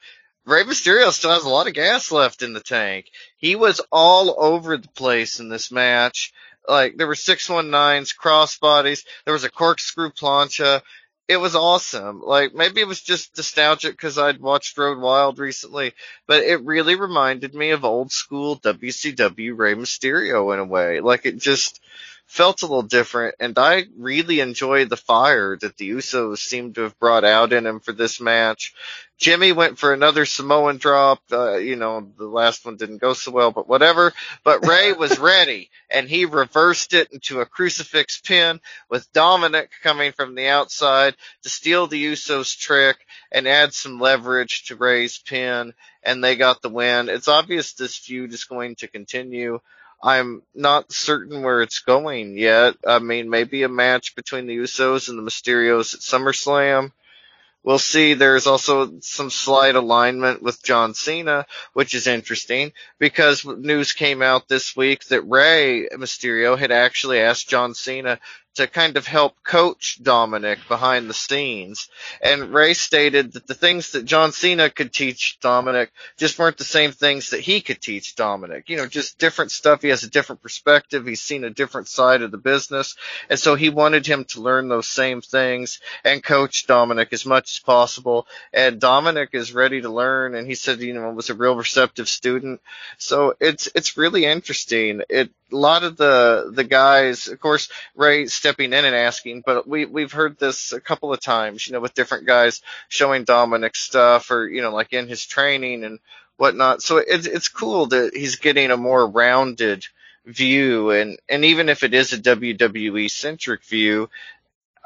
Rey Mysterio still has a lot of gas left in the tank. He was all over the place in this match. Like there were 619s, crossbodies, there was a corkscrew plancha. It was awesome. Like maybe it was just nostalgic because I'd watched Road Wild recently, but it really reminded me of old school WCW Rey Mysterio in a way. Like it just felt a little different, and I really enjoyed the fire that the Usos seemed to have brought out in him for this match. Jimmy went for another Samoan drop. Uh, you know, the last one didn't go so well, but whatever. But Rey was ready and he reversed it into a crucifix pin with Dominic coming from the outside to steal the Usos trick and add some leverage to Rey's pin. And they got the win. It's obvious this feud is going to continue. I'm not certain where it's going yet. I mean, maybe a match between the Usos and the Mysterios at SummerSlam we'll see there's also some slight alignment with John Cena, which is interesting because news came out this week that Rey Mysterio had actually asked John Cena to kind of help coach Dominic behind the scenes. And Rey stated that the things that John Cena could teach Dominic just weren't the same things that he could teach Dominic. You know, just different stuff. He has a different perspective. He's seen a different side of the business. And so he wanted him to learn those same things and coach Dominic as much as possible. And Dominic is ready to learn. And he said, you know, was a real receptive student. So it's, it's really interesting. It, a lot of the the guys, of course, Rey stepping in and asking, but we we've heard this a couple of times, you know, with different guys showing Dominic stuff or you know, like in his training and whatnot. So it's it's cool that he's getting a more rounded view, and and even if it is a WWE centric view,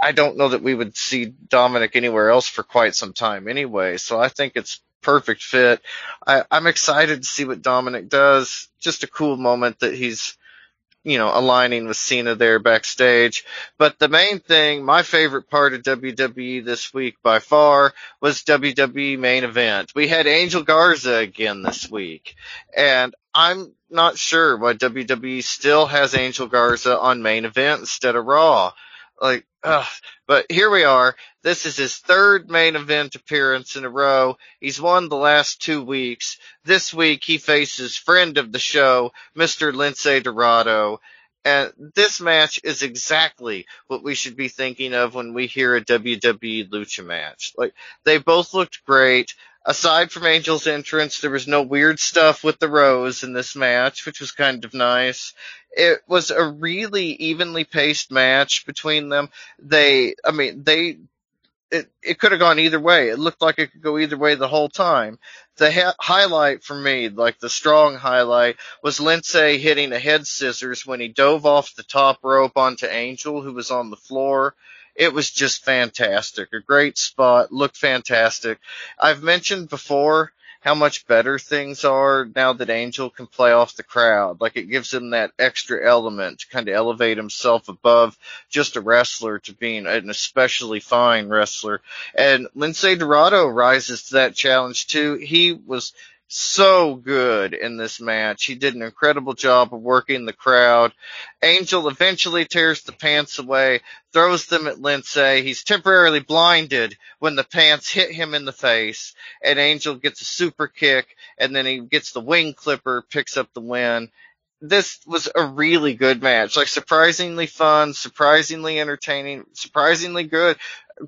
I don't know that we would see Dominic anywhere else for quite some time anyway. So I think it's perfect fit. I, I'm excited to see what Dominic does. Just a cool moment that he's you know, aligning with Cena there backstage. But the main thing, my favorite part of WWE this week by far was WWE main event. We had Angel Garza again this week. And I'm not sure why WWE still has Angel Garza on main event instead of Raw. Like, ugh. But here we are. This is his third main event appearance in a row. He's won the last two weeks. This week he faces friend of the show, Mr. Lince Dorado. And this match is exactly what we should be thinking of when we hear a WWE Lucha match. Like, they both looked great aside from Angel's entrance, there was no weird stuff with the Rose in this match, which was kind of nice. It was a really evenly paced match between them. They, I mean, they it, it could have gone either way. It looked like it could go either way the whole time. The ha- highlight for me, like the strong highlight, was Lince hitting a head scissors when he dove off the top rope onto Angel, who was on the floor. It was just fantastic. A great spot, looked fantastic. I've mentioned before how much better things are now that Angel can play off the crowd. Like it gives him that extra element to kind of elevate himself above just a wrestler to being an especially fine wrestler. And Lince Dorado rises to that challenge too. He was so good in this match. He did an incredible job of working the crowd. Angel eventually tears the pants away, throws them at Lince. He's temporarily blinded when the pants hit him in the face, and Angel gets a super kick, and then he gets the wing clipper, picks up the win. This was a really good match, like surprisingly fun, surprisingly entertaining, surprisingly good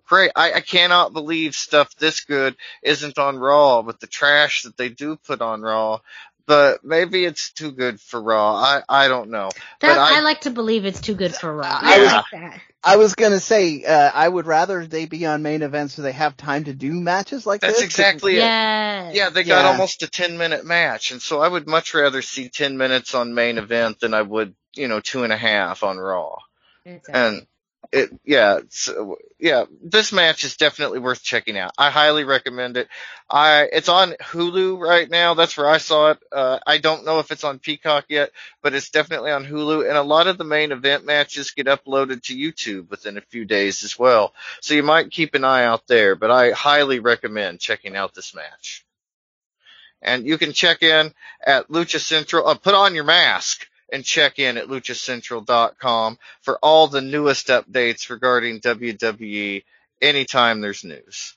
great. I, I cannot believe stuff this good isn't on Raw with the trash that they do put on Raw. But maybe it's too good for Raw. I, I don't know. That, but I, I, like to believe it's too good for Raw. I I like that. I was gonna say, uh, I would rather they be on main events so they have time to do matches like that's this. That's exactly it. Yes. Yeah, they got Yeah. almost a 10 minute match. And so I would much rather see 10 minutes on main event than I would, you know, two and a half on Raw. And it, yeah, yeah, this match is definitely worth checking out. I highly recommend it. I, it's on Hulu right now. That's where I saw it. Uh, I don't know if it's on Peacock yet, but it's definitely on Hulu. And a lot of the main event matches get uploaded to YouTube within a few days as well. So you might keep an eye out there, but I highly recommend checking out this match. And you can check in at Lucha Central, uh, put on your mask and check in at luchacentral.com for all the newest updates regarding WWE anytime there's news.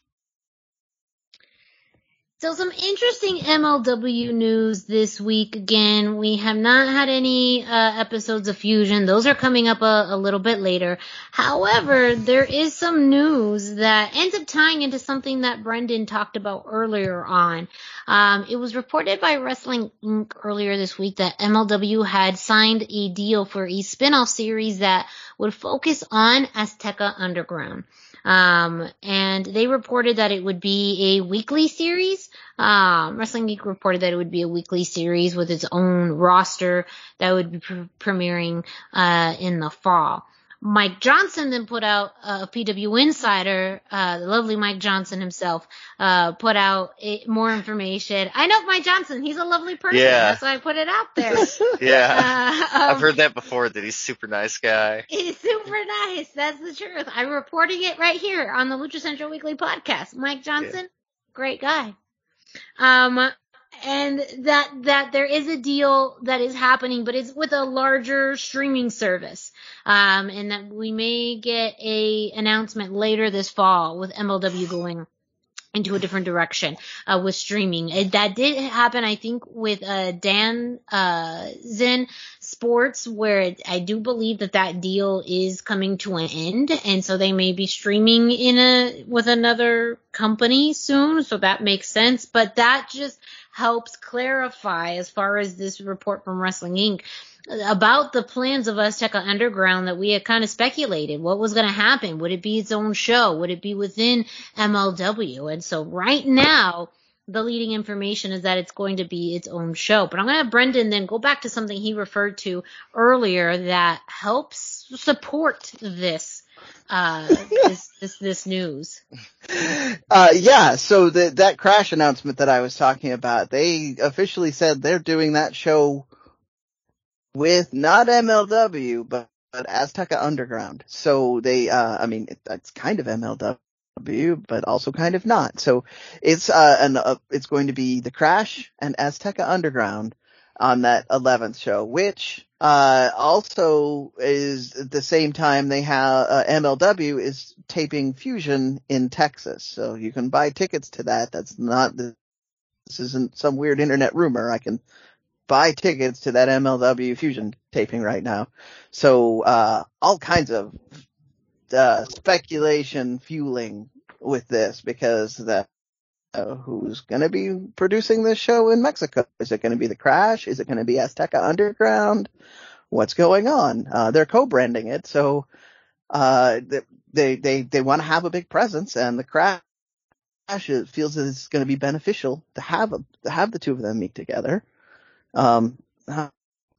So some interesting MLW news this week. Again, we have not had any uh, episodes of Fusion. Those are coming up a, a little bit later. However, there is some news that ends up tying into something that Brendan talked about earlier on. Um, it was reported by Wrestling Inc. earlier this week that MLW had signed a deal for a spin-off series that would focus on Azteca Underground. Um, and they reported that it would be a weekly series. Um, Wrestling Geek reported that it would be a weekly series with its own roster that would be pre- premiering, uh, in the fall. Mike Johnson then put out a PW Insider, uh, the lovely Mike Johnson himself, uh, put out a, more information. I know Mike Johnson. He's a lovely person. Yeah. That's why I put it out there. Yeah. Uh, I've um, heard that before that he's a super nice guy. He's super nice. That's the truth. I'm reporting it right here on the Lucha Central Weekly podcast. Mike Johnson, great guy. Um, and that, that there is a deal that is happening, but it's with a larger streaming service. Um, and that we may get a announcement later this fall with MLW going into a different direction uh, with streaming. It, that did happen, I think, with uh, Dan uh, Zen Sports, where I do believe that that deal is coming to an end, and so they may be streaming in a with another company soon. So that makes sense, but that just helps clarify as far as this report from Wrestling Inc about the plans of Azteca Underground that we had kind of speculated. What was going to happen? Would it be its own show? Would it be within MLW? And so right now, the leading information is that it's going to be its own show. But I'm going to have Brendan then go back to something he referred to earlier that helps support this. Uh, this, this, this news. Uh, yeah, so the, that crash announcement that I was talking about, they officially said they're doing that show with not MLW, but, but Azteca Underground. So they, uh, I mean, it, it's kind of MLW, but also kind of not. So it's, uh, an, uh, it's going to be the crash and Azteca Underground on that 11th show, which, uh, also is at the same time they have, uh, MLW is taping Fusion in Texas. So you can buy tickets to that. That's not, this isn't some weird internet rumor. I can buy tickets to that MLW Fusion taping right now. So, uh, all kinds of, uh, speculation fueling with this because the, uh, who's gonna be producing this show in Mexico? Is it gonna be The Crash? Is it gonna be Azteca Underground? What's going on? Uh, they're co-branding it, so, uh, they they they want to have a big presence, and the crash feels that it's going to be beneficial to have a, to have the two of them meet together. Um,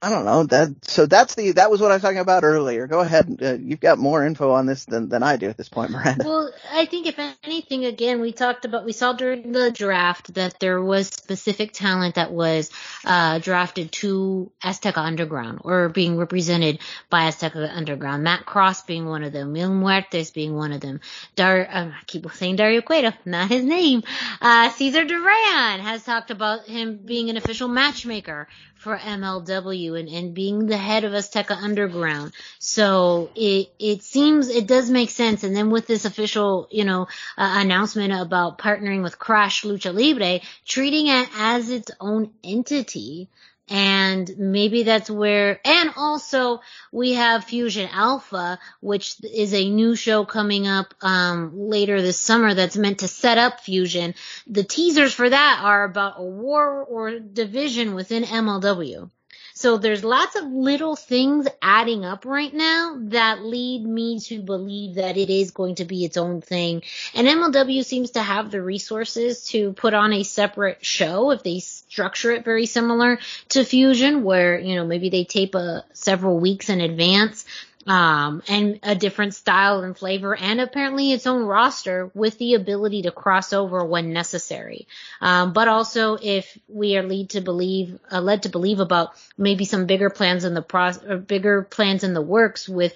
I don't know that. So that's the that was what I was talking about earlier. Go ahead. Uh, you've got more info on this than than I do at this point, Miranda. Well, I think if anything, again, we talked about we saw during the draft that there was specific talent that was uh, drafted to Azteca Underground or being represented by Azteca Underground. Matt Cross being one of them, Mil Muertes being one of them. Dar, uh, I keep saying Dario Cueto, not his name. Uh, Cesar Duran has talked about him being an official matchmaker for MLW and, and being the head of Azteca Underground. So it, it seems, it does make sense. And then with this official, you know, uh, announcement about partnering with Crash Lucha Libre, treating it as its own entity, and maybe that's where and also we have fusion alpha which is a new show coming up um, later this summer that's meant to set up fusion the teasers for that are about a war or division within mlw so there's lots of little things adding up right now that lead me to believe that it is going to be its own thing. And MLW seems to have the resources to put on a separate show if they structure it very similar to Fusion, where, you know, maybe they tape a several weeks in advance um, and a different style and flavor, and apparently its own roster with the ability to cross over when necessary. Um, but also, if we are led to believe, uh, led to believe about maybe some bigger plans in the process, or bigger plans in the works with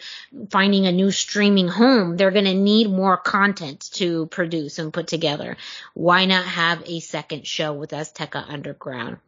finding a new streaming home, they're going to need more content to produce and put together. Why not have a second show with Azteca Underground?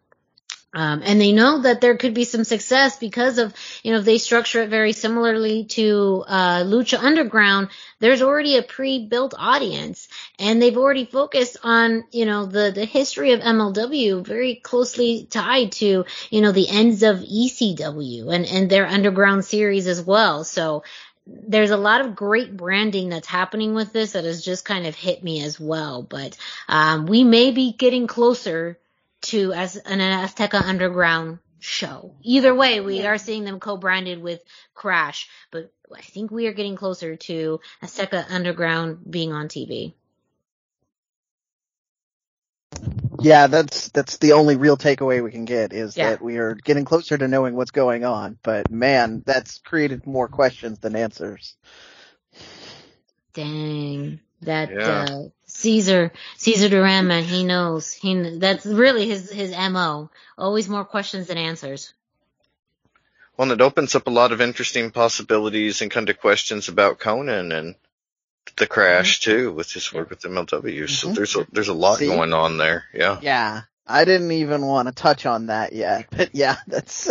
Um, and they know that there could be some success because of, you know, if they structure it very similarly to uh, Lucha Underground, there's already a pre-built audience, and they've already focused on, you know, the the history of MLW very closely tied to, you know, the ends of ECW and and their underground series as well. So there's a lot of great branding that's happening with this that has just kind of hit me as well. But um, we may be getting closer to as an Azteca Underground show. Either way, we are seeing them co-branded with Crash, but I think we are getting closer to Azteca Underground being on TV. Yeah, that's that's the only real takeaway we can get is Yeah. that we are getting closer to knowing what's going on. But man, that's created more questions than answers. Dang. That Yeah. uh Cesar Cesar Duran man, he knows. He that's really his his MO. Always more questions than answers. Well, and it opens up a lot of interesting possibilities and kind of questions about Konnan and the crash too, with his work with MLW. So Mhm. there's a, there's a lot See? going on there. Yeah. Yeah, I didn't even want to touch on that yet, but yeah, that's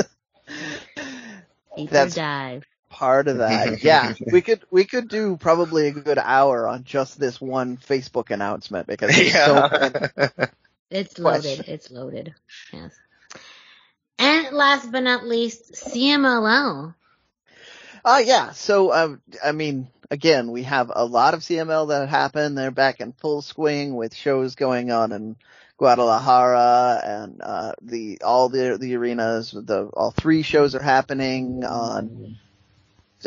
Deeper That's- dive. Part of that. Yeah, we could we could do probably a good hour on just this one Facebook announcement because there's so. It's loaded. Question. It's loaded. Yes. And last but not least, CMLL. Uh, yeah. So, um, I mean, again, we have a lot of CMLL that happened. They're back in full swing with shows going on in Guadalajara and, uh, the, all the, the arenas, the, all three shows are happening on,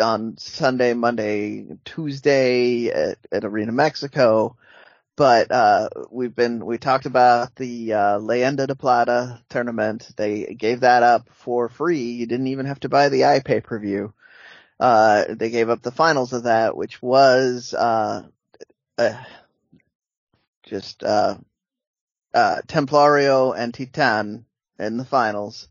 on Sunday, Monday, Tuesday at, at Arena Mexico. But, uh, we've been, we talked about the, uh, Leyenda de Plata tournament. They gave that up for free. You didn't even have to buy the iPay per view uh, they gave up the finals of that, which was, uh, uh just, uh, uh, Templario and Titan in the finals.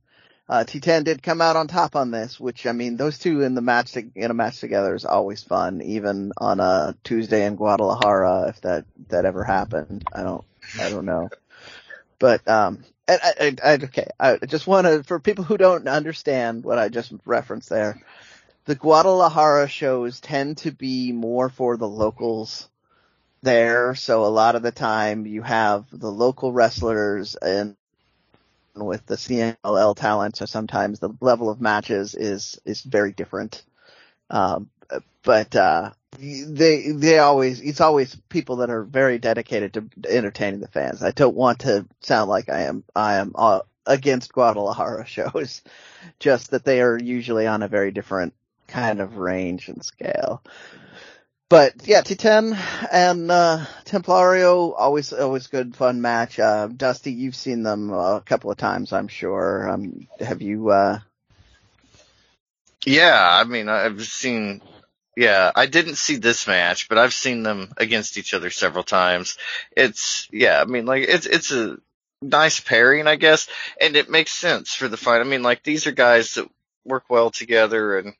Uh, Titan did come out on top on this, which, I mean, those two in the match, to, in a match together is always fun, even on a Tuesday in Guadalajara, if that, that ever happened. I don't, I don't know. But, um, and I, I, I okay, I just want to, for people who don't understand what I just referenced there, the Guadalajara shows tend to be more for the locals there. So a lot of the time you have the local wrestlers and with the CMLL talent. So sometimes the level of matches is, is very different. Um, but, uh, they, they always, it's always people that are very dedicated to entertaining the fans. I don't want to sound like I am, I am uh, against Guadalajara shows, just that they are usually on a very different kind of range and scale. But yeah, Titan and uh, Templario always always good fun match. Uh, Dusty, you've seen them a couple of times, I'm sure. Um, have you? Uh... Yeah, I mean, I've seen. Yeah, I didn't see this match, but I've seen them against each other several times. It's yeah, I mean, like it's it's a nice pairing, I guess, and it makes sense for the fight. I mean, like these are guys that work well together and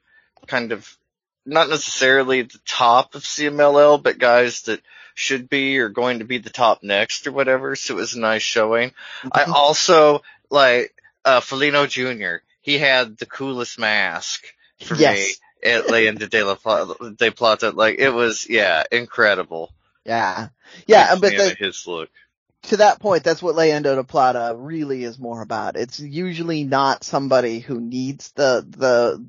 kind of not necessarily the top of CMLL, but guys that should be or going to be the top next or whatever. So it was a nice showing. I Mm-hmm. also like uh Felino Jr. He had the coolest mask for Yes. me at Leyenda de la Plata, de Plata. Like it was, yeah, incredible. Yeah, yeah, but the, his look. to that point, that's what Leyenda de Plata really is more about. It's usually not somebody who needs the the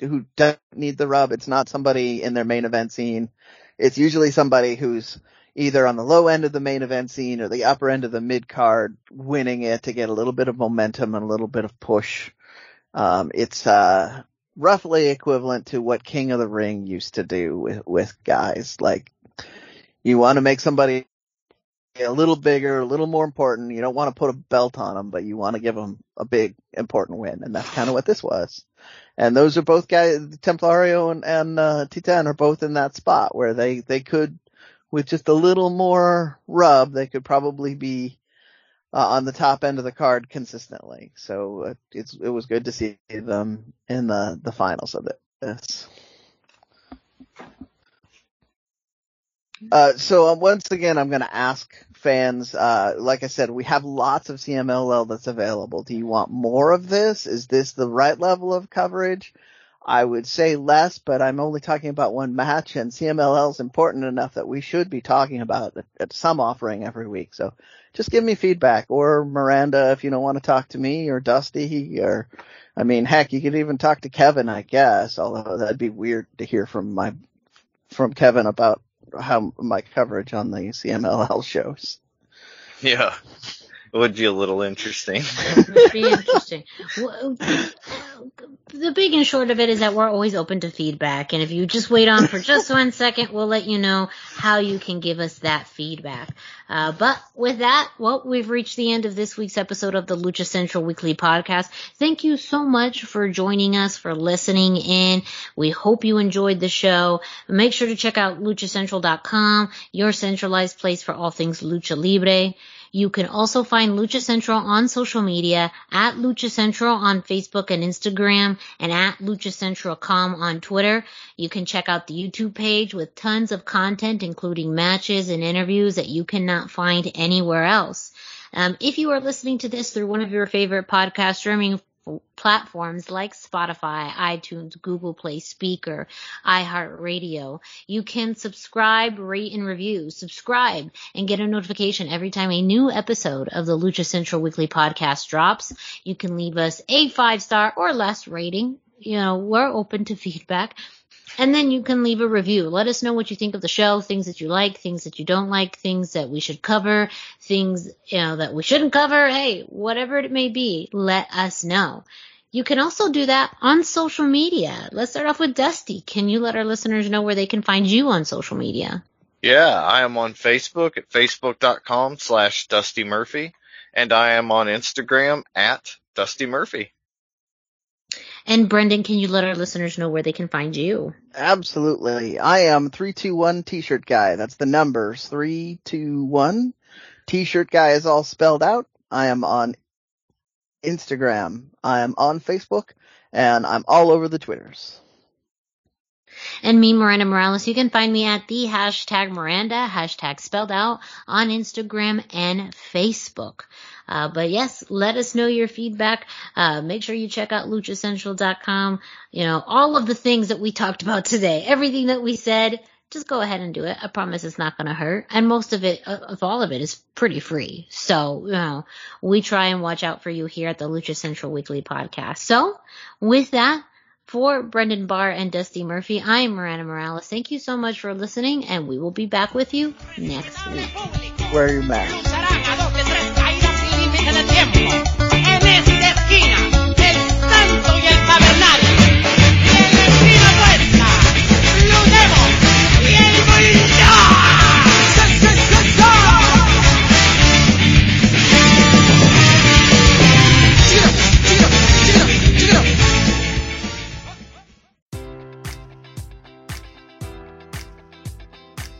who doesn't need the rub. It's not somebody in their main event scene. It's usually somebody who's either on the low end of the main event scene or the upper end of the mid card, winning it to get a little bit of momentum and a little bit of push. Um, it's uh, roughly equivalent to what King of the Ring used to do with with guys. Like you want to make somebody a little bigger, a little more important. You don't want to put a belt on them, but you want to give them a big, important win, and that's kind of what this was. And those are both guys, Templario and, and uh, Titan are both in that spot where they they could, with just a little more rub, they could probably be uh, on the top end of the card consistently. So uh, it's it was good to see them in the the finals of it. This. Uh, so uh, once again, I'm going to ask fans. Uh, like I said, we have lots of CMLL that's available. Do you want more of this? Is this the right level of coverage? I would say less, but I'm only talking about one match, and CMLL is important enough that we should be talking about at some offering every week. So just give me feedback, or Miranda if you don't want to talk to me, or Dusty, or I mean, heck, you could even talk to Kevin, I guess. Although that'd be weird to hear from my from Kevin about how my coverage on the CMLL shows. Yeah. Would be a little interesting. It'd be interesting. Well, The big and short of it is that we're always open to feedback, and if you just wait on for just one second, we'll let you know how you can give us that feedback. Uh, but with that, well, we've reached the end of this week's episode of the Lucha Central Weekly Podcast. Thank you so much for joining us, for listening in. We hope you enjoyed the show. Make sure to check out luchacentral.com, your centralized place for all things Lucha Libre. You can also find Lucha Central on social media at Lucha Central on Facebook and Instagram and at luchacentral.com on Twitter. You can check out the YouTube page with tons of content, including matches and interviews that you cannot find anywhere else. Um, if you are listening to this through one of your favorite podcast streaming platforms like Spotify, iTunes, Google Play Spreaker, iHeartRadio. You can subscribe, rate, and review. Subscribe and get a notification every time a new episode of the Lucha Central Weekly Podcast drops. You can leave us a five star or less rating. You know, we're open to feedback. And then you can leave a review. Let us know what you think of the show, things that you like, things that you don't like, things that we should cover, things, you know, that we shouldn't cover. Hey, whatever it may be, let us know. You can also do that on social media. Let's start off with Dusty. Can you let our listeners know where they can find you on social media? Yeah, I am on Facebook at facebook.com slash Dusty Murphy, and I am on Instagram at Dusty Murphy. And Brendan, can you let our listeners know where they can find you? Absolutely. I am 321 t-shirt guy. That's the numbers. 321. T-shirt guy is all spelled out. I am on Instagram. I am on Facebook and I'm all over the Twitters. And me, Miranda Morales, you can find me at the hashtag Miranda, hashtag spelled out on Instagram and Facebook. Uh, but yes, let us know your feedback. Uh, make sure you check out luchacentral.com. You know, all of the things that we talked about today, everything that we said, just go ahead and do it. I promise it's not going to hurt. And most of it, of all of it is pretty free. So, you know, we try and watch out for you here at the Lucha Central Weekly podcast. So with that, for Brendan Barr and Dusty Murphy, I am Miranda Morales. Thank you so much for listening, and we will be back with you next week. Wear your mask.